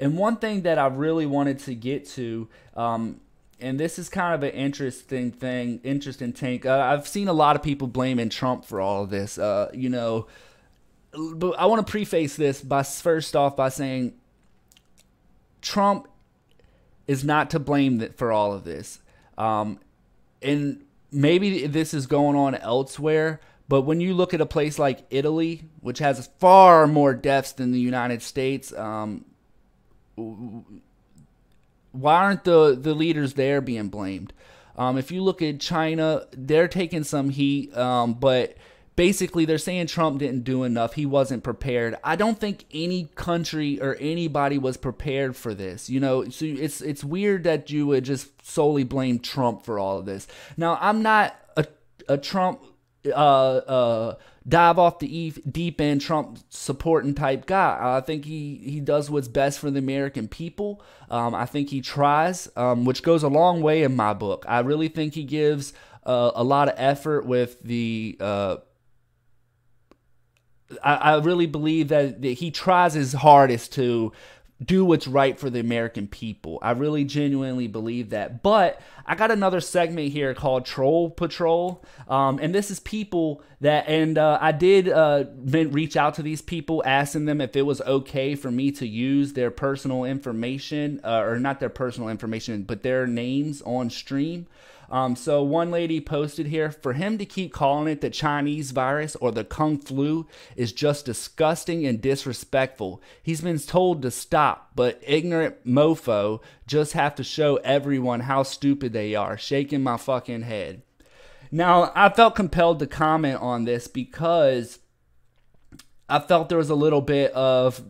and one thing that I really wanted to get to, um, and this is kind of an interesting thing, interesting take. Uh, I've seen a lot of people blaming Trump for all of this. Uh, you know, but I want to preface this by first off by saying Trump is not to blame for all of this. Um, and maybe this is going on elsewhere, but when you look at a place like Italy, which has far more deaths than the United States, um, why aren't the, the leaders there being blamed? Um, if you look at China, they're taking some heat, um, but basically they're saying Trump didn't do enough. He wasn't prepared. I don't think any country or anybody was prepared for this. You know, so it's it's weird that you would just solely blame Trump for all of this. Now, I'm not a a Trump uh uh dive off the deep end Trump supporting type guy. I think he, he does what's best for the American people. Um, I think he tries, um, which goes a long way in my book. I really think he gives uh, a lot of effort with the uh, I, really believe that he tries his hardest to do what's right for the American people. I really genuinely believe that. But I got another segment here called Troll Patrol. Um, and this is people that, and uh, I did uh, reach out to these people asking them if it was okay for me to use their personal information, uh, or not their personal information, but their names on stream. Um, so one lady posted here for him to keep calling it the Chinese virus or the Kung flu is just disgusting and disrespectful. He's been told to stop, but ignorant mofo just have to show everyone how stupid they are. Shaking my fucking head. Now I felt compelled to comment on this because I felt there was a little bit of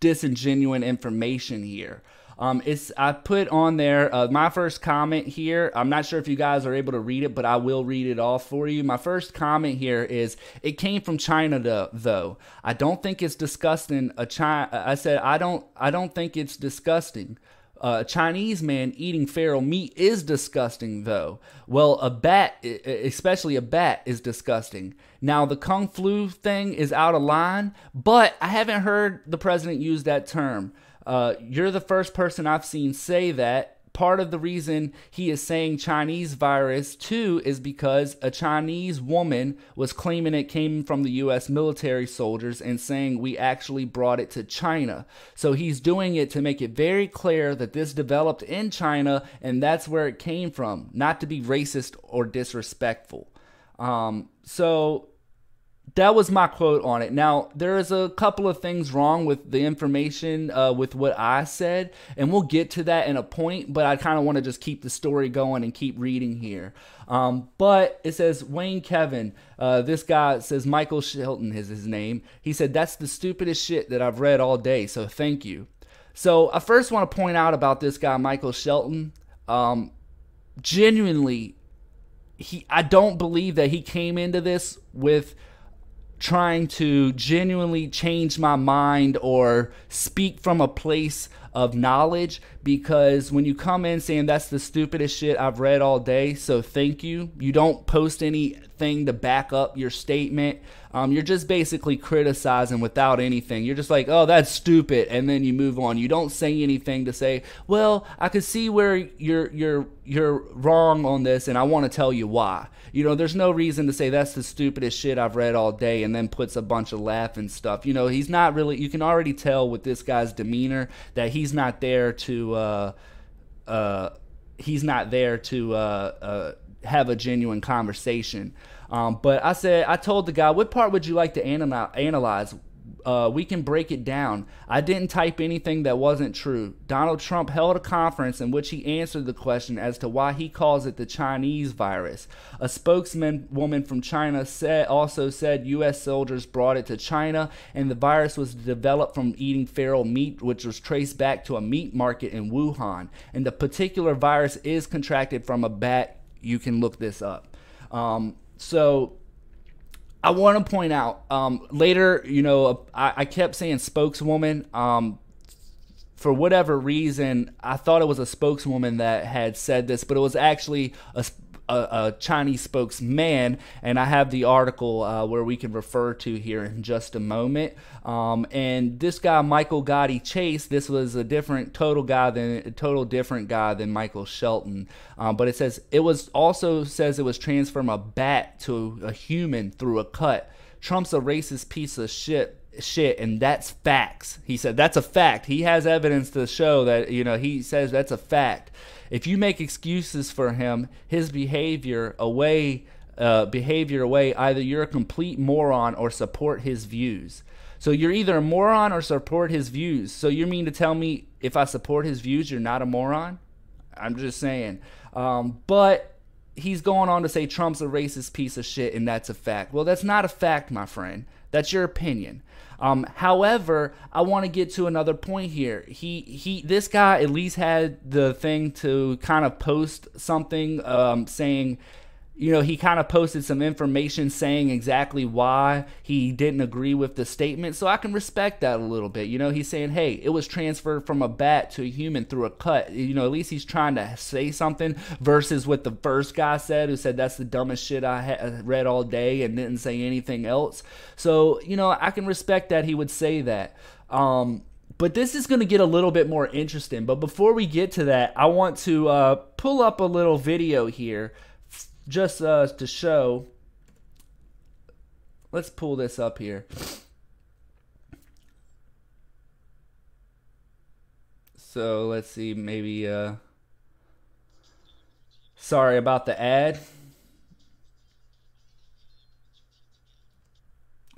disingenuous information here. Um, it's I put on there uh, my first comment here. I'm not sure if you guys are able to read it, but I will read it off for you. My first comment here is it came from China to, though. I don't think it's disgusting. A China, I said I don't I don't think it's disgusting. Uh, a Chinese man eating feral meat is disgusting, though. Well, a bat, especially a bat, is disgusting. Now, the Kung Flu thing is out of line, but I haven't heard the president use that term. Uh, you're the first person I've seen say that. Part of the reason he is saying Chinese virus too is because a Chinese woman was claiming it came from the US military soldiers and saying we actually brought it to China. So he's doing it to make it very clear that this developed in China and that's where it came from, not to be racist or disrespectful. Um, so that was my quote on it. Now, there is a couple of things wrong with the information uh, with what I said, and we'll get to that in a point, but I kind of want to just keep the story going and keep reading here. Um, but it says Wayne Kevin, uh, this guy says Michael Shelton is his name. He said, That's the stupidest shit that I've read all day, so thank you. So I first want to point out about this guy, Michael Shelton. Um, genuinely, he I don't believe that he came into this with trying to genuinely change my mind or speak from a place of knowledge because when you come in saying that's the stupidest shit I've read all day, so thank you. You don't post anything to back up your statement. Um, you're just basically criticizing without anything. You're just like, oh, that's stupid, and then you move on. You don't say anything to say, well, I could see where you're you're you're wrong on this, and I want to tell you why. You know, there's no reason to say that's the stupidest shit I've read all day, and then puts a bunch of laughing stuff. You know, he's not really. You can already tell with this guy's demeanor that he's not there to. Uh, uh, he's not there to uh, uh have a genuine conversation. Um, but I said, I told the guy, what part would you like to analyze? Uh, we can break it down. I didn't type anything that wasn't true. Donald Trump held a conference in which he answered the question as to why he calls it the Chinese virus. A spokesman woman from China said also said U.S. soldiers brought it to China, and the virus was developed from eating feral meat, which was traced back to a meat market in Wuhan. And the particular virus is contracted from a bat. You can look this up. Um, so I want to point out um, later, you know, I, I kept saying spokeswoman. Um, for whatever reason, I thought it was a spokeswoman that had said this, but it was actually a, a, a Chinese spokesman. And I have the article uh, where we can refer to here in just a moment. Um, and this guy, Michael Gotti Chase, this was a different total guy than a total different guy than Michael Shelton. Um, but it says it was also says it was transferred from a bat to a human through a cut. Trump's a racist piece of shit shit and that's facts he said that's a fact he has evidence to show that you know he says that's a fact if you make excuses for him his behavior away uh, behavior away either you're a complete moron or support his views. So you're either a moron or support his views. So you mean to tell me if i support his views you're not a moron? I'm just saying. Um, but he's going on to say trump's a racist piece of shit and that's a fact. Well that's not a fact my friend. That's your opinion um, however, I want to get to another point here. He he, this guy at least had the thing to kind of post something um, saying you know, he kind of posted some information saying exactly why he didn't agree with the statement. So I can respect that a little bit. You know, he's saying, hey, it was transferred from a bat to a human through a cut. You know, at least he's trying to say something versus what the first guy said, who said that's the dumbest shit I ha- read all day and didn't say anything else. So, you know, I can respect that he would say that. Um, but this is going to get a little bit more interesting. But before we get to that, I want to uh, pull up a little video here just uh, to show. Let's pull this up here. So let's see, maybe. Uh, sorry about the ad.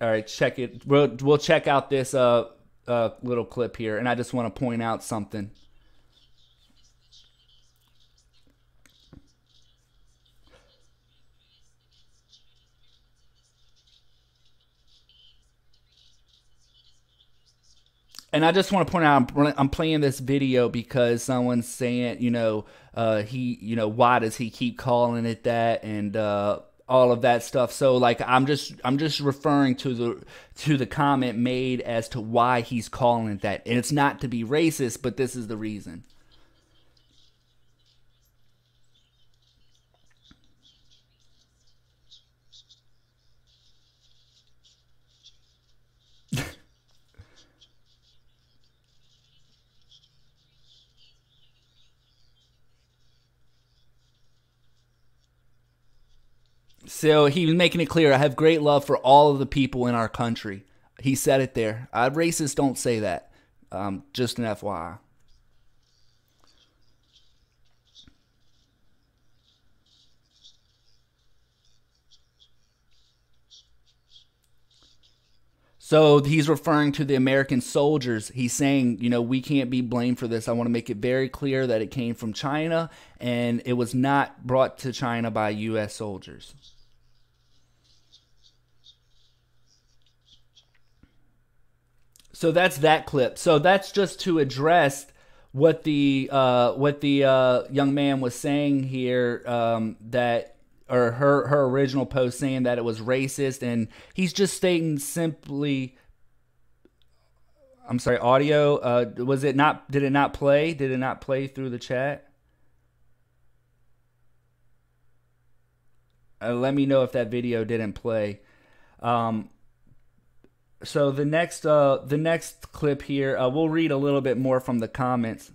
All right, check it. We'll we'll check out this uh, uh little clip here, and I just want to point out something. And I just want to point out I'm, I'm, playing this video because someone's saying, you know, uh, he, you know, why does he keep calling it that and uh, all of that stuff. So like I'm just I'm just referring to the to the comment made as to why he's calling it that, and it's not to be racist, but this is the reason. So he was making it clear I have great love for all of the people in our country. He said it there. Uh, racists don't say that. Um, just an FYI. So he's referring to the American soldiers. He's saying, you know, we can't be blamed for this. I want to make it very clear that it came from China and it was not brought to China by U.S. soldiers. So that's that clip. So that's just to address what the uh, what the uh, young man was saying here um, that or her her original post saying that it was racist and he's just stating simply I'm sorry audio uh, was it not did it not play? Did it not play through the chat? Uh, let me know if that video didn't play. Um, so the next uh the next clip here uh, we'll read a little bit more from the comments.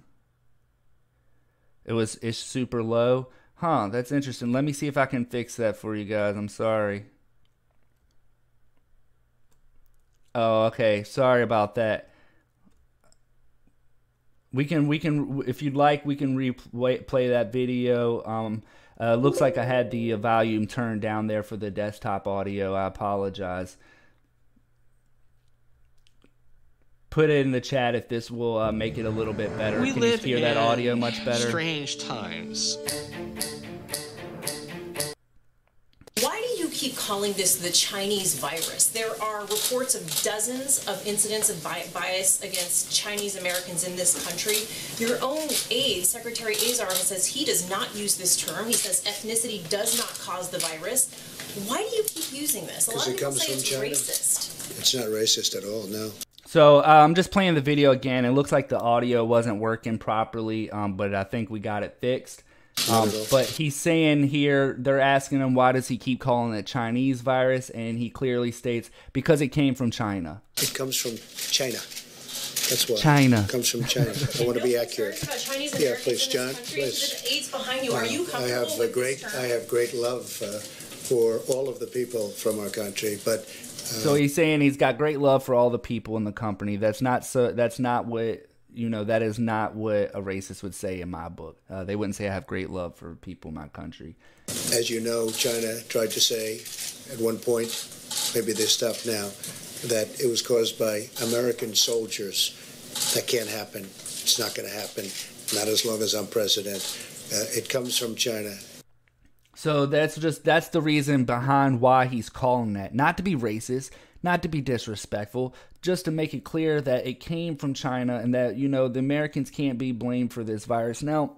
It was it's super low. Huh that's interesting. Let me see if i can fix that for you guys. I'm sorry. Oh okay. Sorry about that. We can we can if you'd like we can replay that video. Um uh, looks like i had the volume turned down there for the desktop audio. I apologize put it in the chat if this will uh, make it a little bit better. We Can you hear that audio much better? Strange times. Why do you keep calling this the Chinese virus. There are reports of dozens of incidents of bias against Chinese Americans in this country. Your own aide, Secretary Azar, says he does not use this term. He says ethnicity does not cause the virus. Why do you keep using this? A lot of people say it's China. racist. It's not racist at all, no. So uh, I'm just playing the video again. It looks like the audio wasn't working properly, um, but I think we got it fixed. Um, but he's saying here they're asking him why does he keep calling it Chinese virus, and he clearly states because it came from China. It comes from China. That's why. China. It comes from China. I want to be accurate. yeah, please, John. Please. AIDS behind you. Are you I have a great. I have great love uh, for all of the people from our country, but. So he's saying he's got great love for all the people in the company. That's not so. That's not what you know, that is not what a racist would say in my book. Uh, they wouldn't say I have great love for people in my country. As you know, China tried to say at one point, maybe they stopped now, that it was caused by American soldiers. That can't happen. It's not going to happen. Not as long as I'm president. Uh, it comes from China. So that's just that's the reason behind why he's calling that. Not to be racist, not to be disrespectful, just to make it clear that it came from China and that, you know, the Americans can't be blamed for this virus. Now,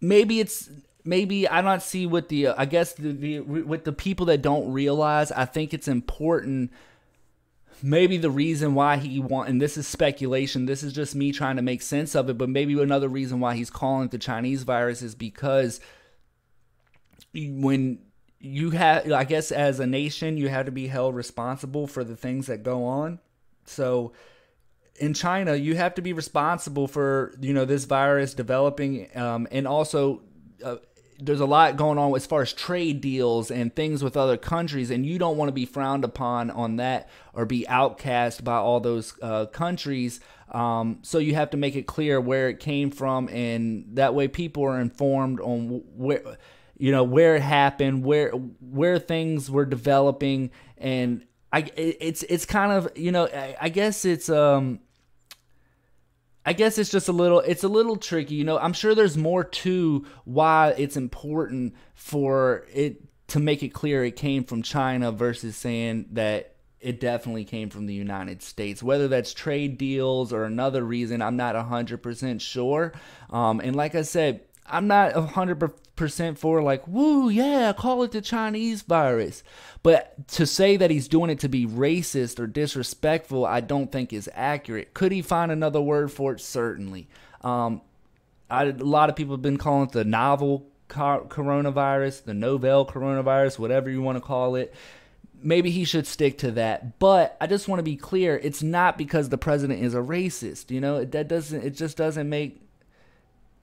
maybe it's maybe I don't see what the uh, I guess the, the with the people that don't realize, I think it's important maybe the reason why he want and this is speculation this is just me trying to make sense of it but maybe another reason why he's calling it the chinese virus is because when you have i guess as a nation you have to be held responsible for the things that go on. So in china you have to be responsible for you know this virus developing um, and also uh, there's a lot going on as far as trade deals and things with other countries and you don't want to be frowned upon on that or be outcast by all those uh, countries. Um, so you have to make it clear where it came from and that way people are informed on where you know where it happened, where where things were developing, and I it's it's kind of you know I, I guess it's um I guess it's just a little it's a little tricky. You know, I'm sure there's more to why it's important for it to make it clear it came from China versus saying that it definitely came from the United States. Whether that's trade deals or another reason, I'm not 100% sure. Um, and like I said, I'm not 100% for like, woo, yeah, call it the Chinese virus. But to say that he's doing it to be racist or disrespectful, I don't think is accurate. Could he find another word for it? Certainly. Um, I, a lot of people have been calling it the novel coronavirus, the novel coronavirus, whatever you want to call it. Maybe he should stick to that. But I just want to be clear, it's not because the president is a racist. You know, that doesn't it just doesn't make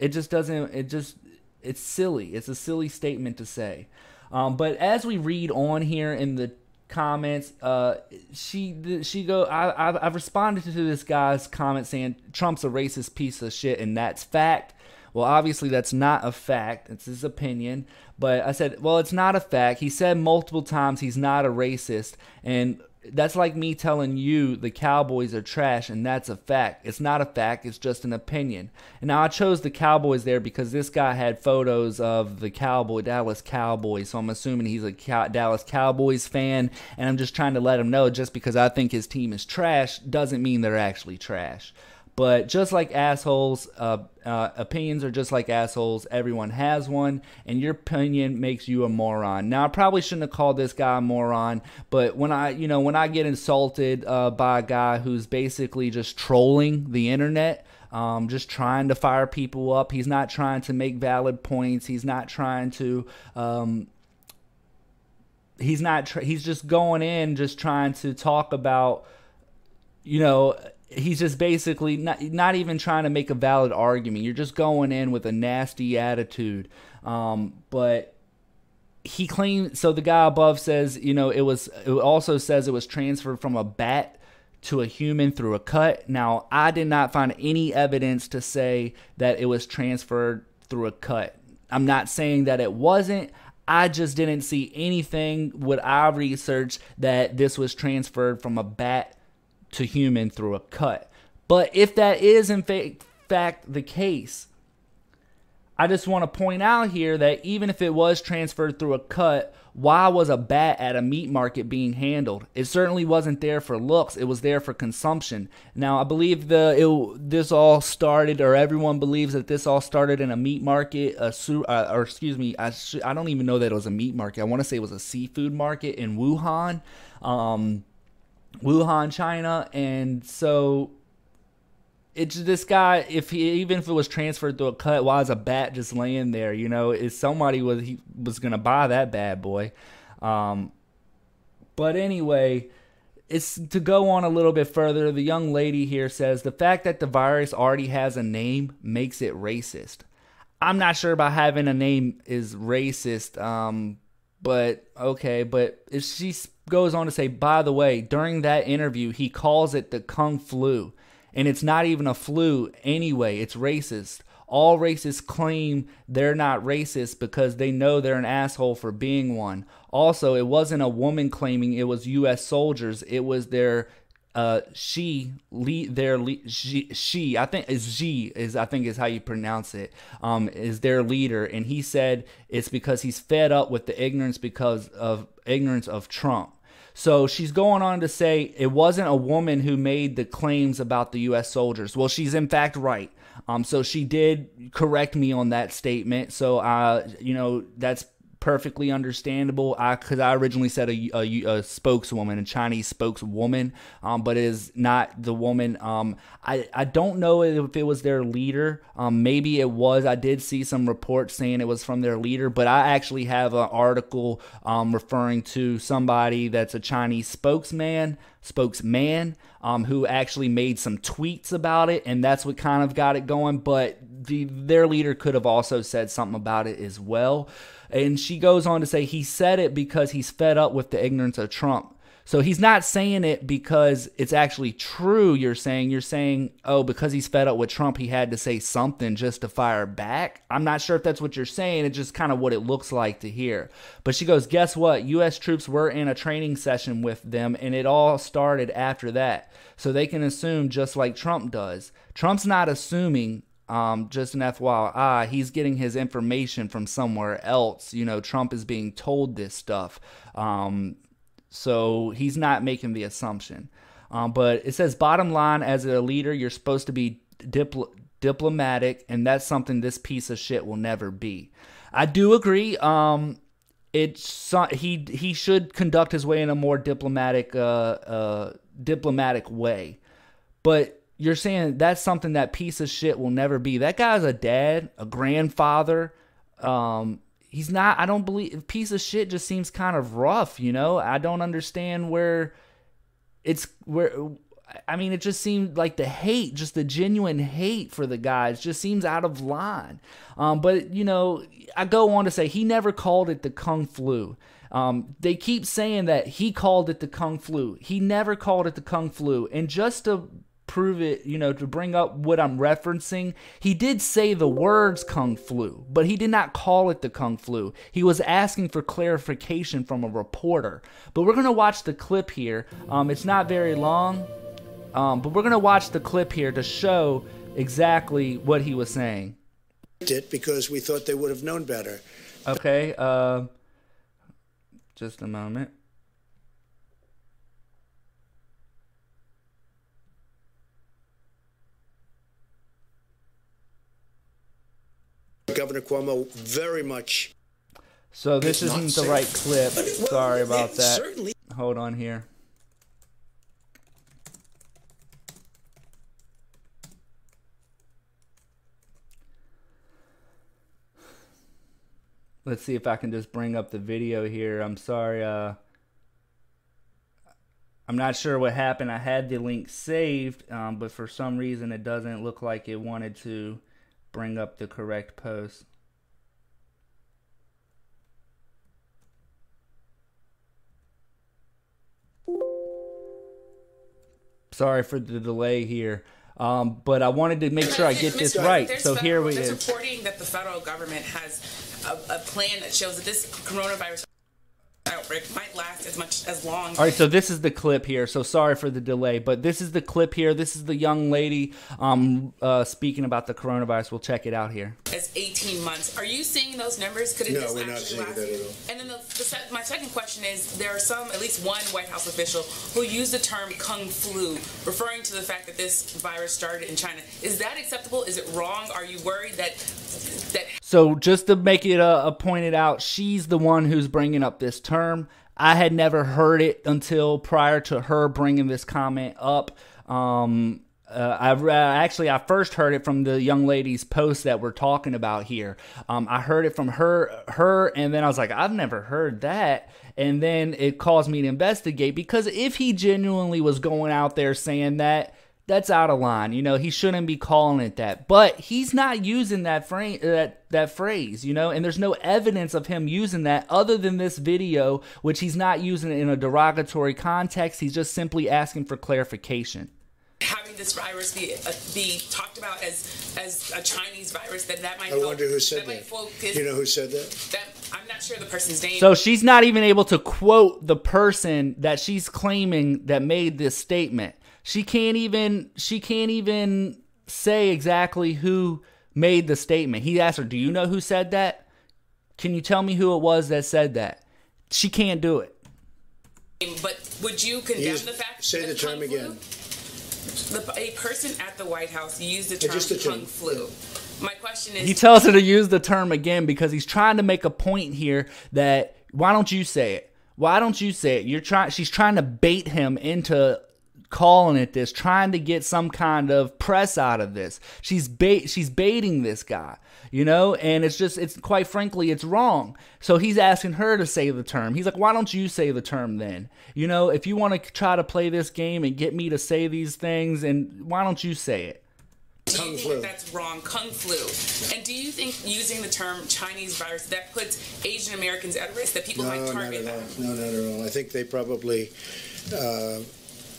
it just doesn't. It just it's silly. It's a silly statement to say. Um, but as we read on here in the comments, uh, she she go. I I've, I've responded to this guy's comment saying Trump's a racist piece of shit, and that's fact. Well, obviously that's not a fact. It's his opinion. But I said, well, it's not a fact. He said multiple times he's not a racist, and that's like me telling you the Cowboys are trash, and that's a fact. It's not a fact, it's just an opinion. And now I chose the Cowboys there because this guy had photos of the Cowboy, Dallas Cowboys, so I'm assuming he's a Cow- Dallas Cowboys fan, and I'm just trying to let him know just because I think his team is trash doesn't mean they're actually trash. But just like assholes, uh, uh, opinions are just like assholes. Everyone has one, and your opinion makes you a moron. Now, I probably shouldn't have called this guy a moron, but when I, you know, when I get insulted uh, by a guy who's basically just trolling the internet, um, just trying to fire people up, he's not trying to make valid points. He's not trying to. Um, he's not. He's just going in, just trying to talk about, you know he's just basically not not even trying to make a valid argument. You're just going in with a nasty attitude. Um, but he claims so the guy above says, you know, it was it also says it was transferred from a bat to a human through a cut. Now, I did not find any evidence to say that it was transferred through a cut. I'm not saying that it wasn't. I just didn't see anything what I researched that this was transferred from a bat to human through a cut. But if that is in fa- fact the case, I just want to point out here that even if it was transferred through a cut, why was a bat at a meat market being handled? It certainly wasn't there for looks. It was there for consumption. Now, I believe the it, this all started, or everyone believes that this all started in a meat market, a, uh, or excuse me, I, I don't even know that it was a meat market. I want to say it was a seafood market in Wuhan, um, Wuhan, China, and so it's this guy. If he even if it was transferred to a cut, why is a bat just laying there? You know, is somebody was he was gonna buy that bad boy? Um, but anyway, it's to go on a little bit further. The young lady here says the fact that the virus already has a name makes it racist. I'm not sure about having a name is racist. Um, but okay, but if she goes on to say, by the way, during that interview, he calls it the Kung Flu and it's not even a flu anyway. It's racist. All racists claim they're not racist because they know they're an asshole for being one. Also, it wasn't a woman claiming it was U.S. soldiers. It was their uh she lead their lead she, she i think is she is i think is how you pronounce it um is their leader and he said it's because he's fed up with the ignorance because of ignorance of trump so she's going on to say it wasn't a woman who made the claims about the U.S. soldiers. Well, she's in fact right. Um, so she did correct me on that statement. So, uh, you know, that's perfectly understandable. I because I originally said a, a, a, spokeswoman, a Chinese spokeswoman, um, but is not the woman. Um, I I don't know if it was their leader. Um, maybe it was. I did see some reports saying it was from their leader, but I actually have an article um, referring to somebody that's a Chinese spokesman spokesman um, who actually made some tweets about it, and that's what kind of got it going. But the their leader could have also said something about it as well. And she goes on to say he said it because he's fed up with the ignorance of Trump. So he's not saying it because it's actually true, you're saying. You're saying, oh, because he's fed up with Trump, he had to say something just to fire back. I'm not sure if that's what you're saying. It's just kind of what it looks like to hear. But she goes, guess what? U.S. troops were in a training session with them, and it all started after that. So they can assume just like Trump does. Trump's not assuming um, just an FYI, he's getting his information from somewhere else. You know, Trump is being told this stuff. Um, so he's not making the assumption. Um, but it says, bottom line, as a leader, you're supposed to be dipl- diplomatic, and that's something this piece of shit will never be. I do agree. Um, it's he he should conduct his way in a more diplomatic uh, uh, diplomatic way, but you're saying that's something that piece of shit will never be. That guy's a dad, a grandfather. Um, he's not. I don't believe piece of shit. Just seems kind of rough. You know, I don't understand where it's where. I mean, it just seemed like the hate, just the genuine hate for the guys, just seems out of line. Um, but you know, I go on to say he never called it the kung flu. Um, they keep saying that he called it the kung flu. He never called it the kung flu. And just to prove it, you know, to bring up what I'm referencing, he did say the words kung flu, but he did not call it the kung flu. He was asking for clarification from a reporter. But we're going to watch the clip here. Um, it's not very long, um, but we're going to watch the clip here to show exactly what he was saying. It because we thought they would have known better. Okay, uh, just a moment. Governor Cuomo very much. So this isn't the safe. right clip. Well, Sorry about that. Certainly. Hold on here. Let's see if I can just bring up the video here. I'm sorry. Uh, I'm not sure what happened. I had the link saved, um, but for some reason it doesn't look like it wanted to bring up the correct post. Sorry for the delay here. Um, but I wanted to make sure I get this right. So here we there's reporting that the federal government has a, a plan that shows that this coronavirus outbreak might last as much as long. All right, so this is the clip here. So sorry for the delay, but this is the clip here. This is the young lady um, uh, speaking about the coronavirus. We'll check it out here. As 18 months. Are you seeing those numbers? Could it No, just we're not seeing last? that at all. And then the, the, sec- my second question is: there are some, at least one White House official, who used the term "kung flu," referring to the fact that this virus started in China. Is that acceptable? Is it wrong? Are you worried that that So just to make it uh, uh, pointed out, she's the one who's bringing up this term. I had never heard it until prior to her bringing this comment up. Um, uh, I uh, actually I first heard it from the young lady's post that we're talking about here. Um, I heard it from her, her, and then I was like, I've never heard that. And then it caused me to investigate because if he genuinely was going out there saying that, that's out of line. You know, he shouldn't be calling it that. But he's not using that phrase that that phrase, you know, and there's no evidence of him using that other than this video, which he's not using it in a derogatory context. He's just simply asking for clarification. having this virus be uh, be talked about as as a Chinese virus, that that might I help- wonder who said might that. focus- You know who said that? that I'm not sure the person's name. So she's not even able to quote the person that she's claiming that made this statement. She can't even she can't even say exactly who made the statement. He asked her, "Do you know who said that? Can you tell me who it was that said that?" She can't do it. but would you condemn Use- the fact say that the term flu- again. The, a person at the White House used the Yeah, term just the term. flu. My question is, He tells her to use the term again because he's trying to make a point here that why don't you say it? Why don't you say it? You're trying she's trying to bait him into calling it this, trying to get some kind of press out of this. She's bait she's baiting this guy, you know, and it's just it's quite frankly it's wrong. So he's asking her to say the term. He's like, "Why don't you say the term then?" You know, if you want to try to play this game and get me to say these things and why don't you say it? do Kung you think flu. that that's wrong? Kung flu. And do you think using the term Chinese virus that puts Asian Americans at risk? That people No, might not target at all. them? No, not at all. I think they probably uh,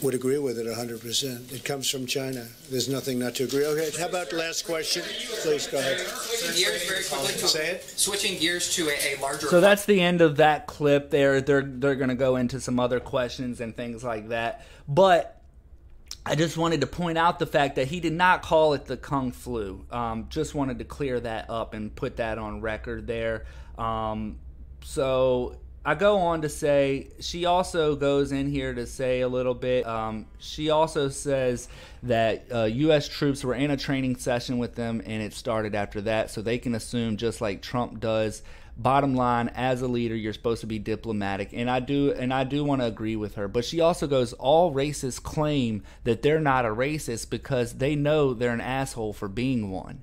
would agree with it 100%. It comes from China. There's nothing not to agree. Okay, how about the last question? Please go ahead. Switching gears very quickly to Say it. switching gears to a, a larger. So that's the end of that clip. There, they're they're gonna go into some other questions and things like that. But I just wanted to point out the fact that he did not call it the kung flu. Um, just wanted to clear that up and put that on record there. Um, so I go on to say she also goes in here to say a little bit. Um, she also says that uh, U.S. troops were in a training session with them, and it started after that. So they can assume, just like Trump does. Bottom line, as a leader, you're supposed to be diplomatic, and I do, and I do want to agree with her. But she also goes, all racists claim that they're not a racist because they know they're an asshole for being one.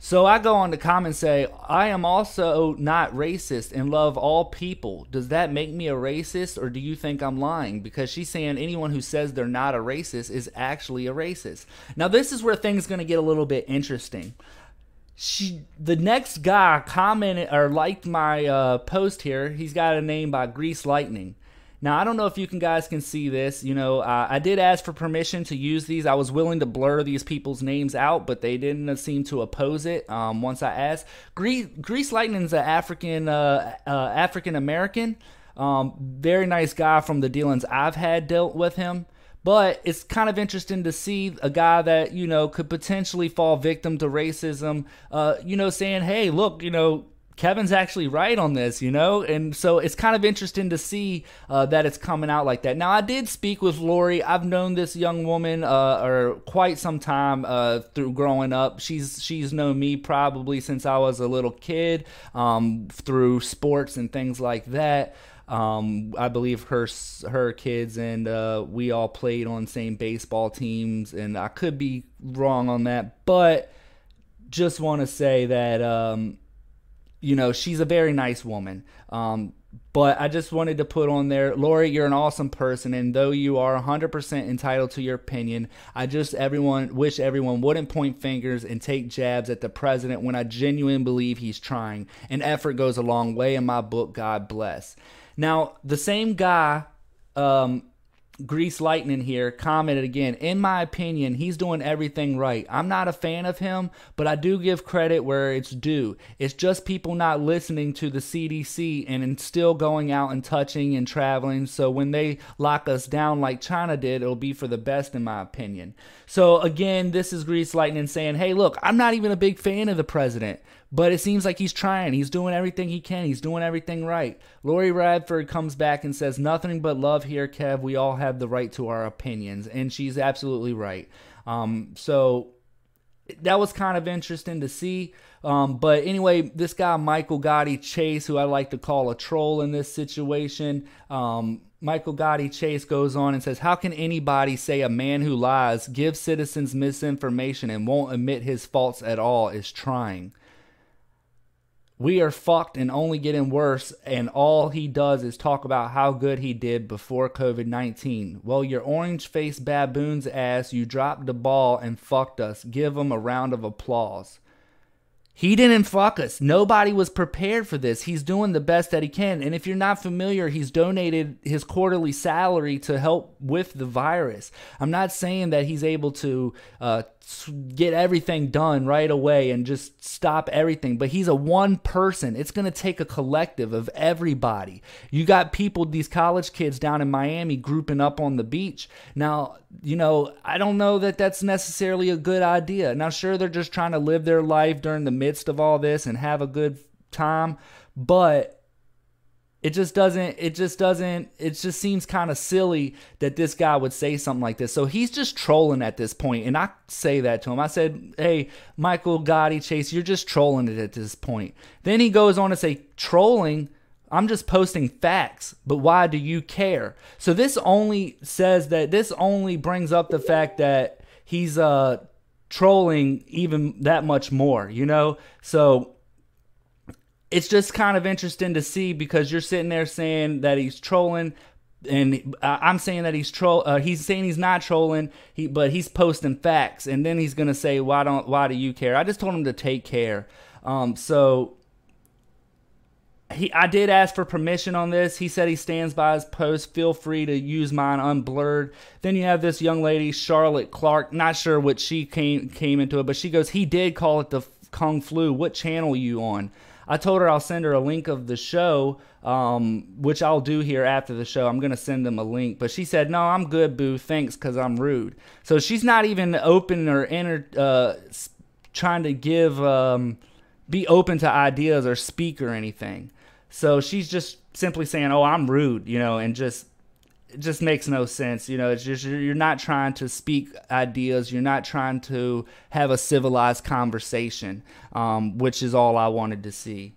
So I go on to comment say, I am also not racist and love all people. Does that make me a racist or do you think I'm lying? Because she's saying anyone who says they're not a racist is actually a racist. Now, this is where things are going to get a little bit interesting. She, the next guy commented or liked my uh, post here. He's got a name by Grease Lightning. Now I don't know if you can guys can see this. You know, uh, I did ask for permission to use these. I was willing to blur these people's names out, but they didn't seem to oppose it. Um, once I asked, Grease, Grease Lightning's an African uh, uh, African American, um, very nice guy from the dealings I've had dealt with him. But it's kind of interesting to see a guy that you know could potentially fall victim to racism. Uh, you know, saying, "Hey, look, you know." Kevin's actually right on this, you know, and so it's kind of interesting to see uh, that it's coming out like that. Now, I did speak with Lori. I've known this young woman uh, or quite some time uh, through growing up. She's she's known me probably since I was a little kid um, through sports and things like that. Um, I believe her her kids and uh, we all played on same baseball teams, and I could be wrong on that, but just want to say that. Um, you know, she's a very nice woman. Um, but I just wanted to put on there, Lori, you're an awesome person, and though you are 100% entitled to your opinion, I just everyone wish everyone wouldn't point fingers and take jabs at the president when I genuinely believe he's trying. And effort goes a long way in my book. God bless. Now, the same guy um, Grease Lightning here commented again. In my opinion, he's doing everything right. I'm not a fan of him, but I do give credit where it's due. It's just people not listening to the CDC and still going out and touching and traveling. So when they lock us down like China did, it'll be for the best, in my opinion. So again, this is Grease Lightning saying, hey, look, I'm not even a big fan of the president. But it seems like he's trying. He's doing everything he can. He's doing everything right. Lori Radford comes back and says, Nothing but love here, Kev. We all have the right to our opinions. And she's absolutely right. Um, so that was kind of interesting to see. Um, but anyway, this guy, Michael Gotti Chase, who I like to call a troll in this situation, um, Michael Gotti Chase goes on and says, How can anybody say a man who lies, gives citizens misinformation, and won't admit his faults at all is trying? We are fucked and only getting worse. And all he does is talk about how good he did before COVID 19. Well, your orange faced baboon's ass, you dropped the ball and fucked us. Give him a round of applause. He didn't fuck us. Nobody was prepared for this. He's doing the best that he can. And if you're not familiar, he's donated his quarterly salary to help with the virus. I'm not saying that he's able to uh, get everything done right away and just stop everything, but he's a one person. It's going to take a collective of everybody. You got people, these college kids down in Miami, grouping up on the beach. Now, you know, I don't know that that's necessarily a good idea. Now, sure, they're just trying to live their life during the midst of all this and have a good time, but it just doesn't it just doesn't it just seems kind of silly that this guy would say something like this. So he's just trolling at this point and i say that to him. I said hey michael gotti chase you're just trolling it at this point. Then he goes on to say trolling? I'm just posting facts but why do you care? So this only says that this only brings up the fact that he's uh trolling even that much more you know? So it's just kind of interesting to see because you're sitting there saying that he's trolling and I'm saying that he's troll. Uh, he's saying he's not trolling. He, but he's posting facts, and then he's gonna say, "Why don't? Why do you care?" I just told him to take care. Um, so he, I did ask for permission on this. He said he stands by his post. Feel free to use mine unblurred. Then you have this young lady, Charlotte Clark. Not sure what she came came into it, but she goes, "He did call it the Kung Flu. What channel you on?" I told her I'll send her a link of the show, um, which I'll do here after the show. I'm going to send them a link. But she said, No, I'm good, boo. Thanks, because I'm rude. So she's not even open or uh, trying to give, um, be open to ideas or speak or anything. So she's just simply saying, Oh, I'm rude, you know, and just it just makes no sense. You know, it's just you're not trying to speak ideas. You're not trying to have a civilized conversation, um, which is all I wanted to see.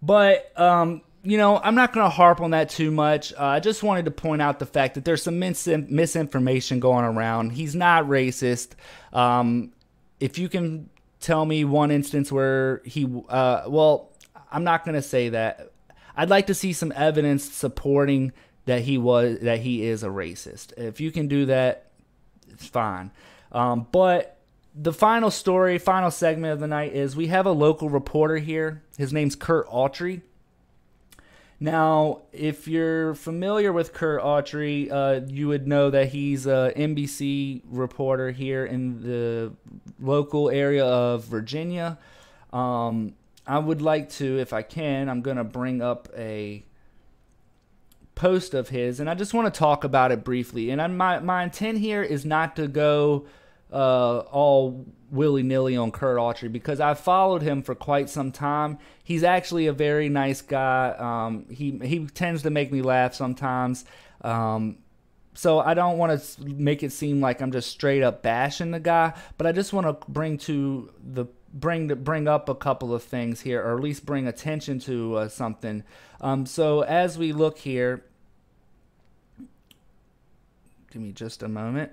But um, you know, I'm not going to harp on that too much. Uh, I just wanted to point out the fact that there's some mis- misinformation going around. He's not racist. Um, if you can tell me one instance where he, uh, well, I'm not going to say that. I'd like to see some evidence supporting that he was that he is a racist. If you can do that, it's fine. Um, but the final story, final segment of the night is we have a local reporter here. His name's Curt Autry. Now, if you're familiar with Curt Autry, uh, you would know that he's a NBC reporter here in the local area of Virginia. Um, I would like to, if I can, I'm going to bring up a post of his, and I just want to talk about it briefly. And I, my my intent here is not to go uh, all willy nilly on Curt Autry because I've followed him for quite some time. He's actually a very nice guy. Um, he he tends to make me laugh sometimes. Um, so I don't want to make it seem like I'm just straight up bashing the guy, but I just want to bring to the bring to bring up a couple of things here, or at least bring attention to uh, something. Um, so as we look here, give me just a moment.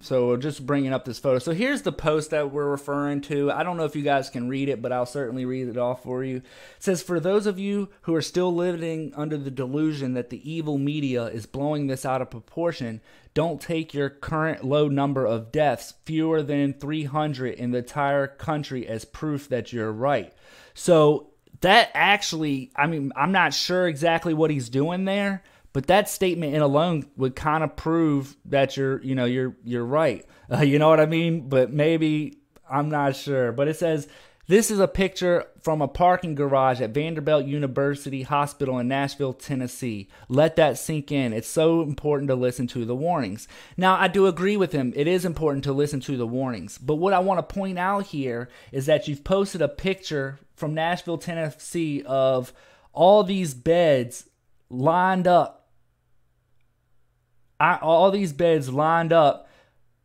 So just bringing up this photo. So here's the post that we're referring to. I don't know if you guys can read it, but I'll certainly read it off for you. It says, For those of you who are still living under the delusion that the evil media is blowing this out of proportion, don't take your current low number of deaths, fewer than 300 in the entire country, as proof that you're right. So that actually, I mean, I'm not sure exactly what he's doing there, but that statement in alone would kind of prove that you're, you know, you're you're right. Uh, you know what I mean? But maybe I'm not sure. But it says this is a picture from a parking garage at Vanderbilt University Hospital in Nashville, Tennessee. Let that sink in. It's so important to listen to the warnings. Now, I do agree with him. It is important to listen to the warnings. But what I want to point out here is that you've posted a picture from Nashville, Tennessee of all these beds lined up. I, all these beds lined up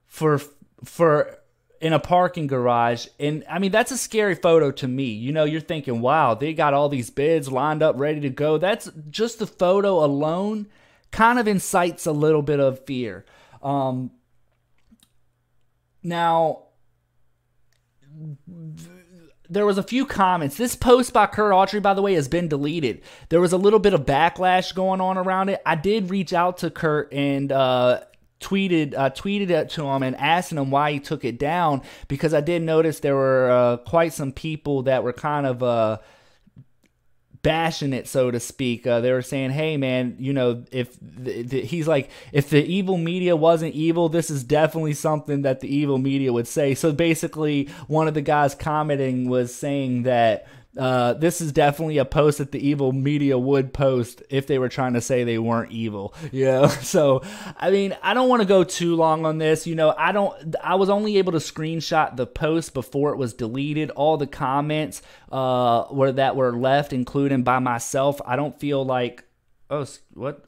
for for in a parking garage. And I mean, that's a scary photo to me. You know, you're thinking, wow, they got all these beds lined up, ready to go. That's just the photo alone kind of incites a little bit of fear. Um, now, there was a few comments. This post by Curt Autry, by the way, has been deleted. There was a little bit of backlash going on around it. I did reach out to Curt and uh, tweeted tweeted it to him and asking him why he took it down because I did notice there were uh, quite some people that were kind of uh, bashing it, so to speak. Uh, they were saying, "Hey, man, you know, if the, the, he's like, if the evil media wasn't evil, this is definitely something that the evil media would say." So basically, one of the guys commenting was saying that uh, this is definitely a post that the evil media would post if they were trying to say they weren't evil. You know, so I mean, I don't want to go too long on this. You know, I don't. I was only able to screenshot the post before it was deleted. All the comments uh, were that were left, including by myself. I don't feel like. Oh, what?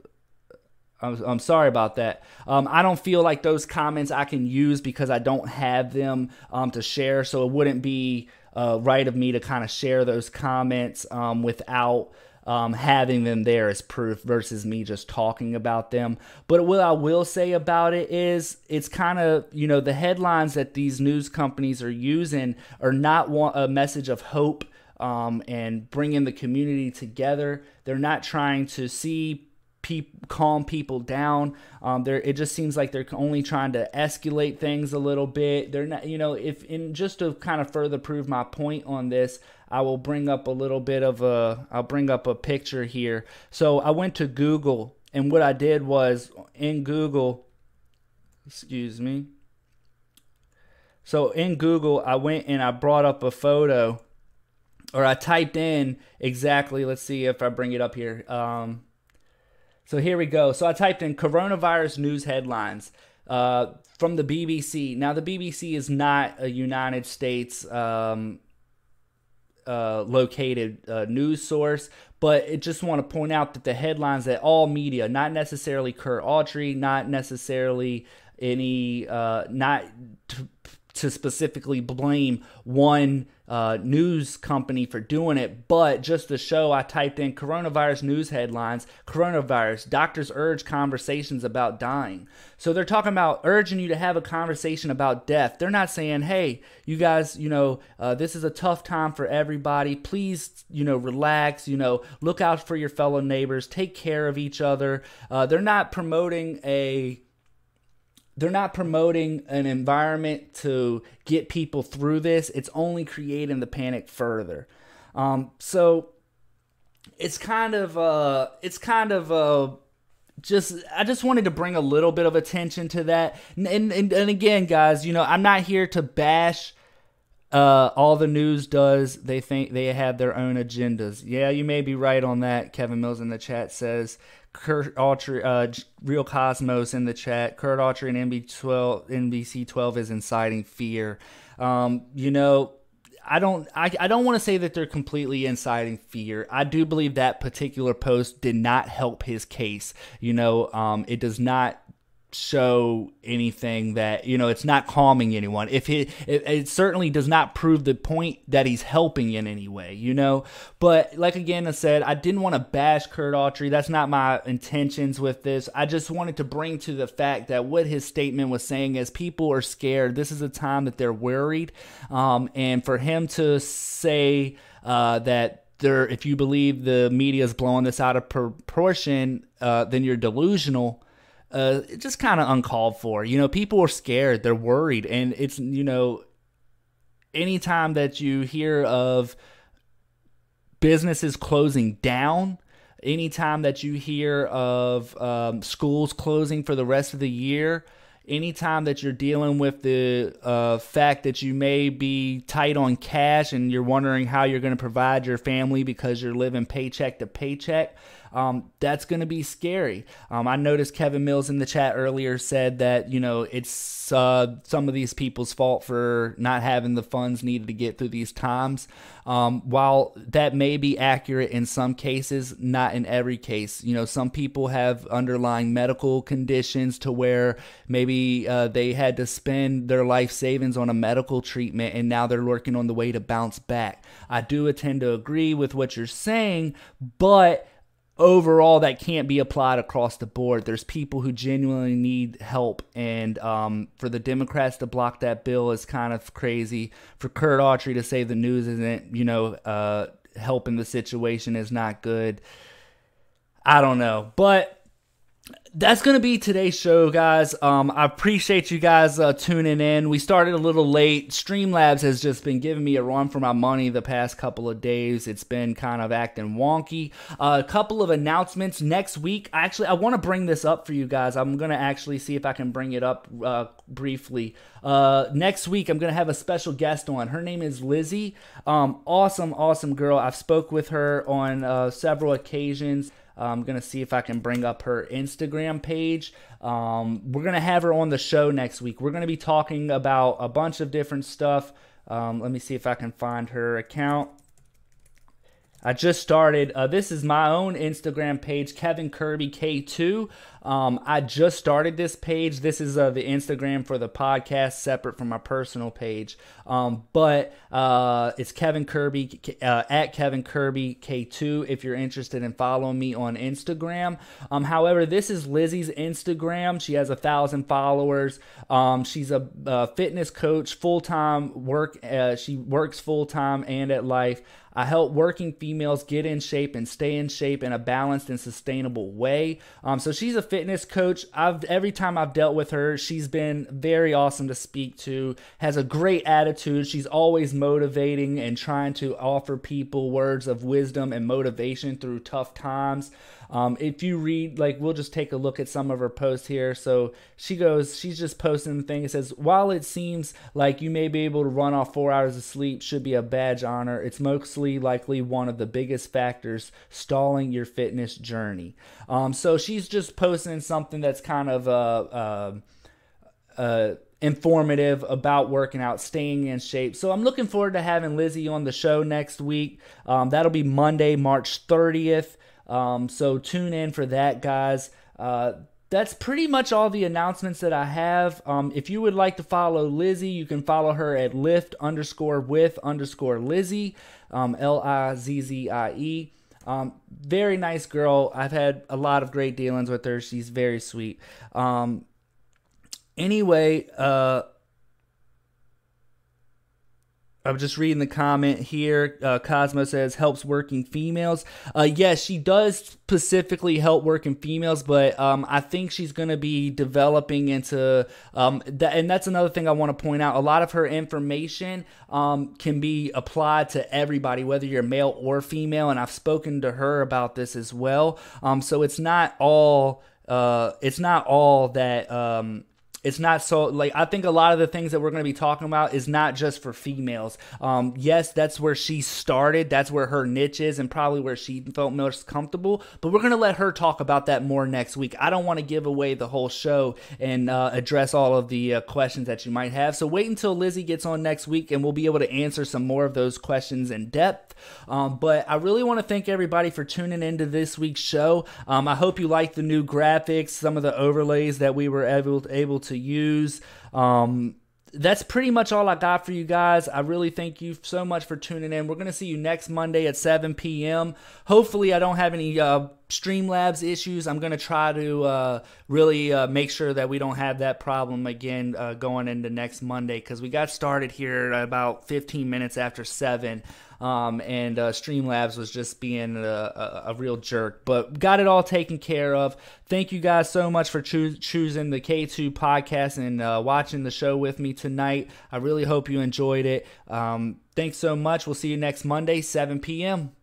I'm, I'm sorry about that. Um, I don't feel like those comments I can use because I don't have them um, to share, so it wouldn't be uh, right of me to kind of share those comments um, without um, having them there as proof versus me just talking about them. But what I will say about it is it's kind of, you know, the headlines that these news companies are using are not want, a message of hope um, and bringing the community together. They're not trying to see Peop, calm people down. Um, there, it just seems like they're only trying to escalate things a little bit. They're not, you know, if in just to kind of further prove my point on this, I will bring up a little bit of a, I'll bring up a picture here. So I went to Google, and what I did was in Google, excuse me. So in Google, I went and I brought up a photo, or I typed in exactly. Let's see if I bring it up here. Um, so here we go. So I typed in coronavirus news headlines uh, from the BBC. Now, the BBC is not a United States um, uh, located uh, news source, but I just want to point out that the headlines that all media, not necessarily Curt Autry, not necessarily any, uh, not t- to specifically blame one uh, news company for doing it, but just to show, I typed in coronavirus news headlines, coronavirus, doctors urge conversations about dying. So they're talking about urging you to have a conversation about death. They're not saying, hey, you guys, you know, uh, this is a tough time for everybody. Please, you know, relax, you know, look out for your fellow neighbors, take care of each other. Uh, they're not promoting a they're not promoting an environment to get people through this. It's only creating the panic further. Um, so it's kind of uh, it's kind of uh, just I just wanted to bring a little bit of attention to that. And and, and again, guys, you know, I'm not here to bash. Uh, all the news does they think they have their own agendas. Yeah, you may be right on that. Kevin Mills in the chat says Curt Autry, uh, Real Cosmos in the chat. Curt Autry and NB12, NBC 12 is inciting fear. Um, you know, I don't, I, I don't want to say that they're completely inciting fear. I do believe that particular post did not help his case. You know, um, it does not show anything that you know it's not calming anyone. If it, it, it certainly does not prove the point that he's helping in any way you know? But like again i said i didn't want to bash curt autry. That's not my intentions with this. I just wanted to bring to the fact that what his statement was saying is people are scared. This is a time that they're worried. Um, and for him to say uh, that there if you believe the media is blowing this out of proportion uh, then you're delusional uh, just kind of uncalled for. You know, people are scared, they're worried, and it's you know, anytime that you hear of businesses closing down, anytime that you hear of um, schools closing for the rest of the year, anytime that you're dealing with the uh, fact that you may be tight on cash and you're wondering how you're going to provide your family because you're living paycheck to paycheck, um, that's going to be scary. Um, I noticed Kevin Mills in the chat earlier said that, you know, it's uh, some of these people's fault for not having the funds needed to get through these times. Um, while that may be accurate in some cases, not in every case. You know, some people have underlying medical conditions to where maybe uh, they had to spend their life savings on a medical treatment and now they're working on the way to bounce back. I do tend to agree with what you're saying, but overall that can't be applied across the board. There's people who genuinely need help, and um, for the Democrats to block that bill is kind of crazy. For Curt Autry to say the news isn't, you know, uh, helping the situation is not good. I don't know, but that's going to be today's show, guys. Um, I appreciate you guys uh, tuning in. We started a little late. Streamlabs has just been giving me a run for my money the past couple of days. It's been kind of acting wonky. Uh, a couple of announcements next week. Actually, I want to bring this up for you guys. I'm going to actually see if I can bring it up uh, briefly. Uh, next week, I'm going to have a special guest on. Her name is Lizzie. Um, awesome, awesome girl. I've spoke with her on uh, several occasions. I'm going to see if I can bring up her Instagram page. Um, we're going to have her on the show next week. We're going to be talking about a bunch of different stuff. Um, let me see if I can find her account. I just started. Uh, this is my own Instagram page, Kevin Kirby K2. Um, I just started this page. This is uh, the Instagram for the podcast, separate from my personal page. Um, but uh, it's Kevin Kirby uh, at Kevin Kirby K2 if you're interested in following me on Instagram. Um, however, this is Lizzie's Instagram. She has a thousand followers. Um, she's a, a, fitness coach, full time work. Uh, she works full time and at life. I help working females get in shape and stay in shape in a balanced and sustainable way. Um, so she's a fitness coach. I've every time I've dealt with her, she's been very awesome to speak to. Has a great attitude. She's always motivating and trying to offer people words of wisdom and motivation through tough times. Um, if you read, like, we'll just take a look at some of her posts here. So she goes, she's just posting the thing. It says, while it seems like you may be able to run off four hours of sleep should be a badge honor, it's mostly likely one of the biggest factors stalling your fitness journey. Um, so she's just posting something that's kind of uh, uh, uh, informative about working out, staying in shape. So I'm looking forward to having Lizzie on the show next week. Um, that'll be Monday, March 30th. Um, so tune in for that, guys. Uh, that's pretty much all the announcements that I have. Um, if you would like to follow Lizzie, you can follow her at lift underscore with underscore Lizzie, um, L I Z Z I E. Um, very nice girl. I've had a lot of great dealings with her. She's very sweet. Um, anyway, uh, I'm just reading the comment here. Uh, Cosmo says helps working females. Uh, yes, she does specifically help working females, but um, I think she's going to be developing into um, that, and that's another thing I want to point out. A lot of her information um, can be applied to everybody, whether you're male or female, and I've spoken to her about this as well. Um, so it's not all. Uh, it's not all that um, it's not so like I think a lot of the things that we're going to be talking about is not just for females. Um, yes, that's where she started. That's where her niche is, and probably where she felt most comfortable. But we're going to let her talk about that more next week. I don't want to give away the whole show and uh, address all of the uh, questions that you might have. So wait until Lizzie gets on next week, and we'll be able to answer some more of those questions in depth. Um, but I really want to thank everybody for tuning into this week's show. Um, I hope you like the new graphics, some of the overlays that we were able able to use. Um, that's pretty much all I got for you guys. I really thank you so much for tuning in. We're going to see you next Monday at 7 p.m. Hopefully, I don't have any uh, Streamlabs issues. I'm going to try to uh, really uh, make sure that we don't have that problem again uh, going into next Monday because we got started here about 15 minutes after 7. Um, and uh, Streamlabs was just being a, a, a, real jerk, but got it all taken care of. Thank you guys so much for choo- choosing the K2 podcast and uh, watching the show with me tonight. I really hope you enjoyed it. Um, thanks so much. We'll see you next Monday, 7 p.m.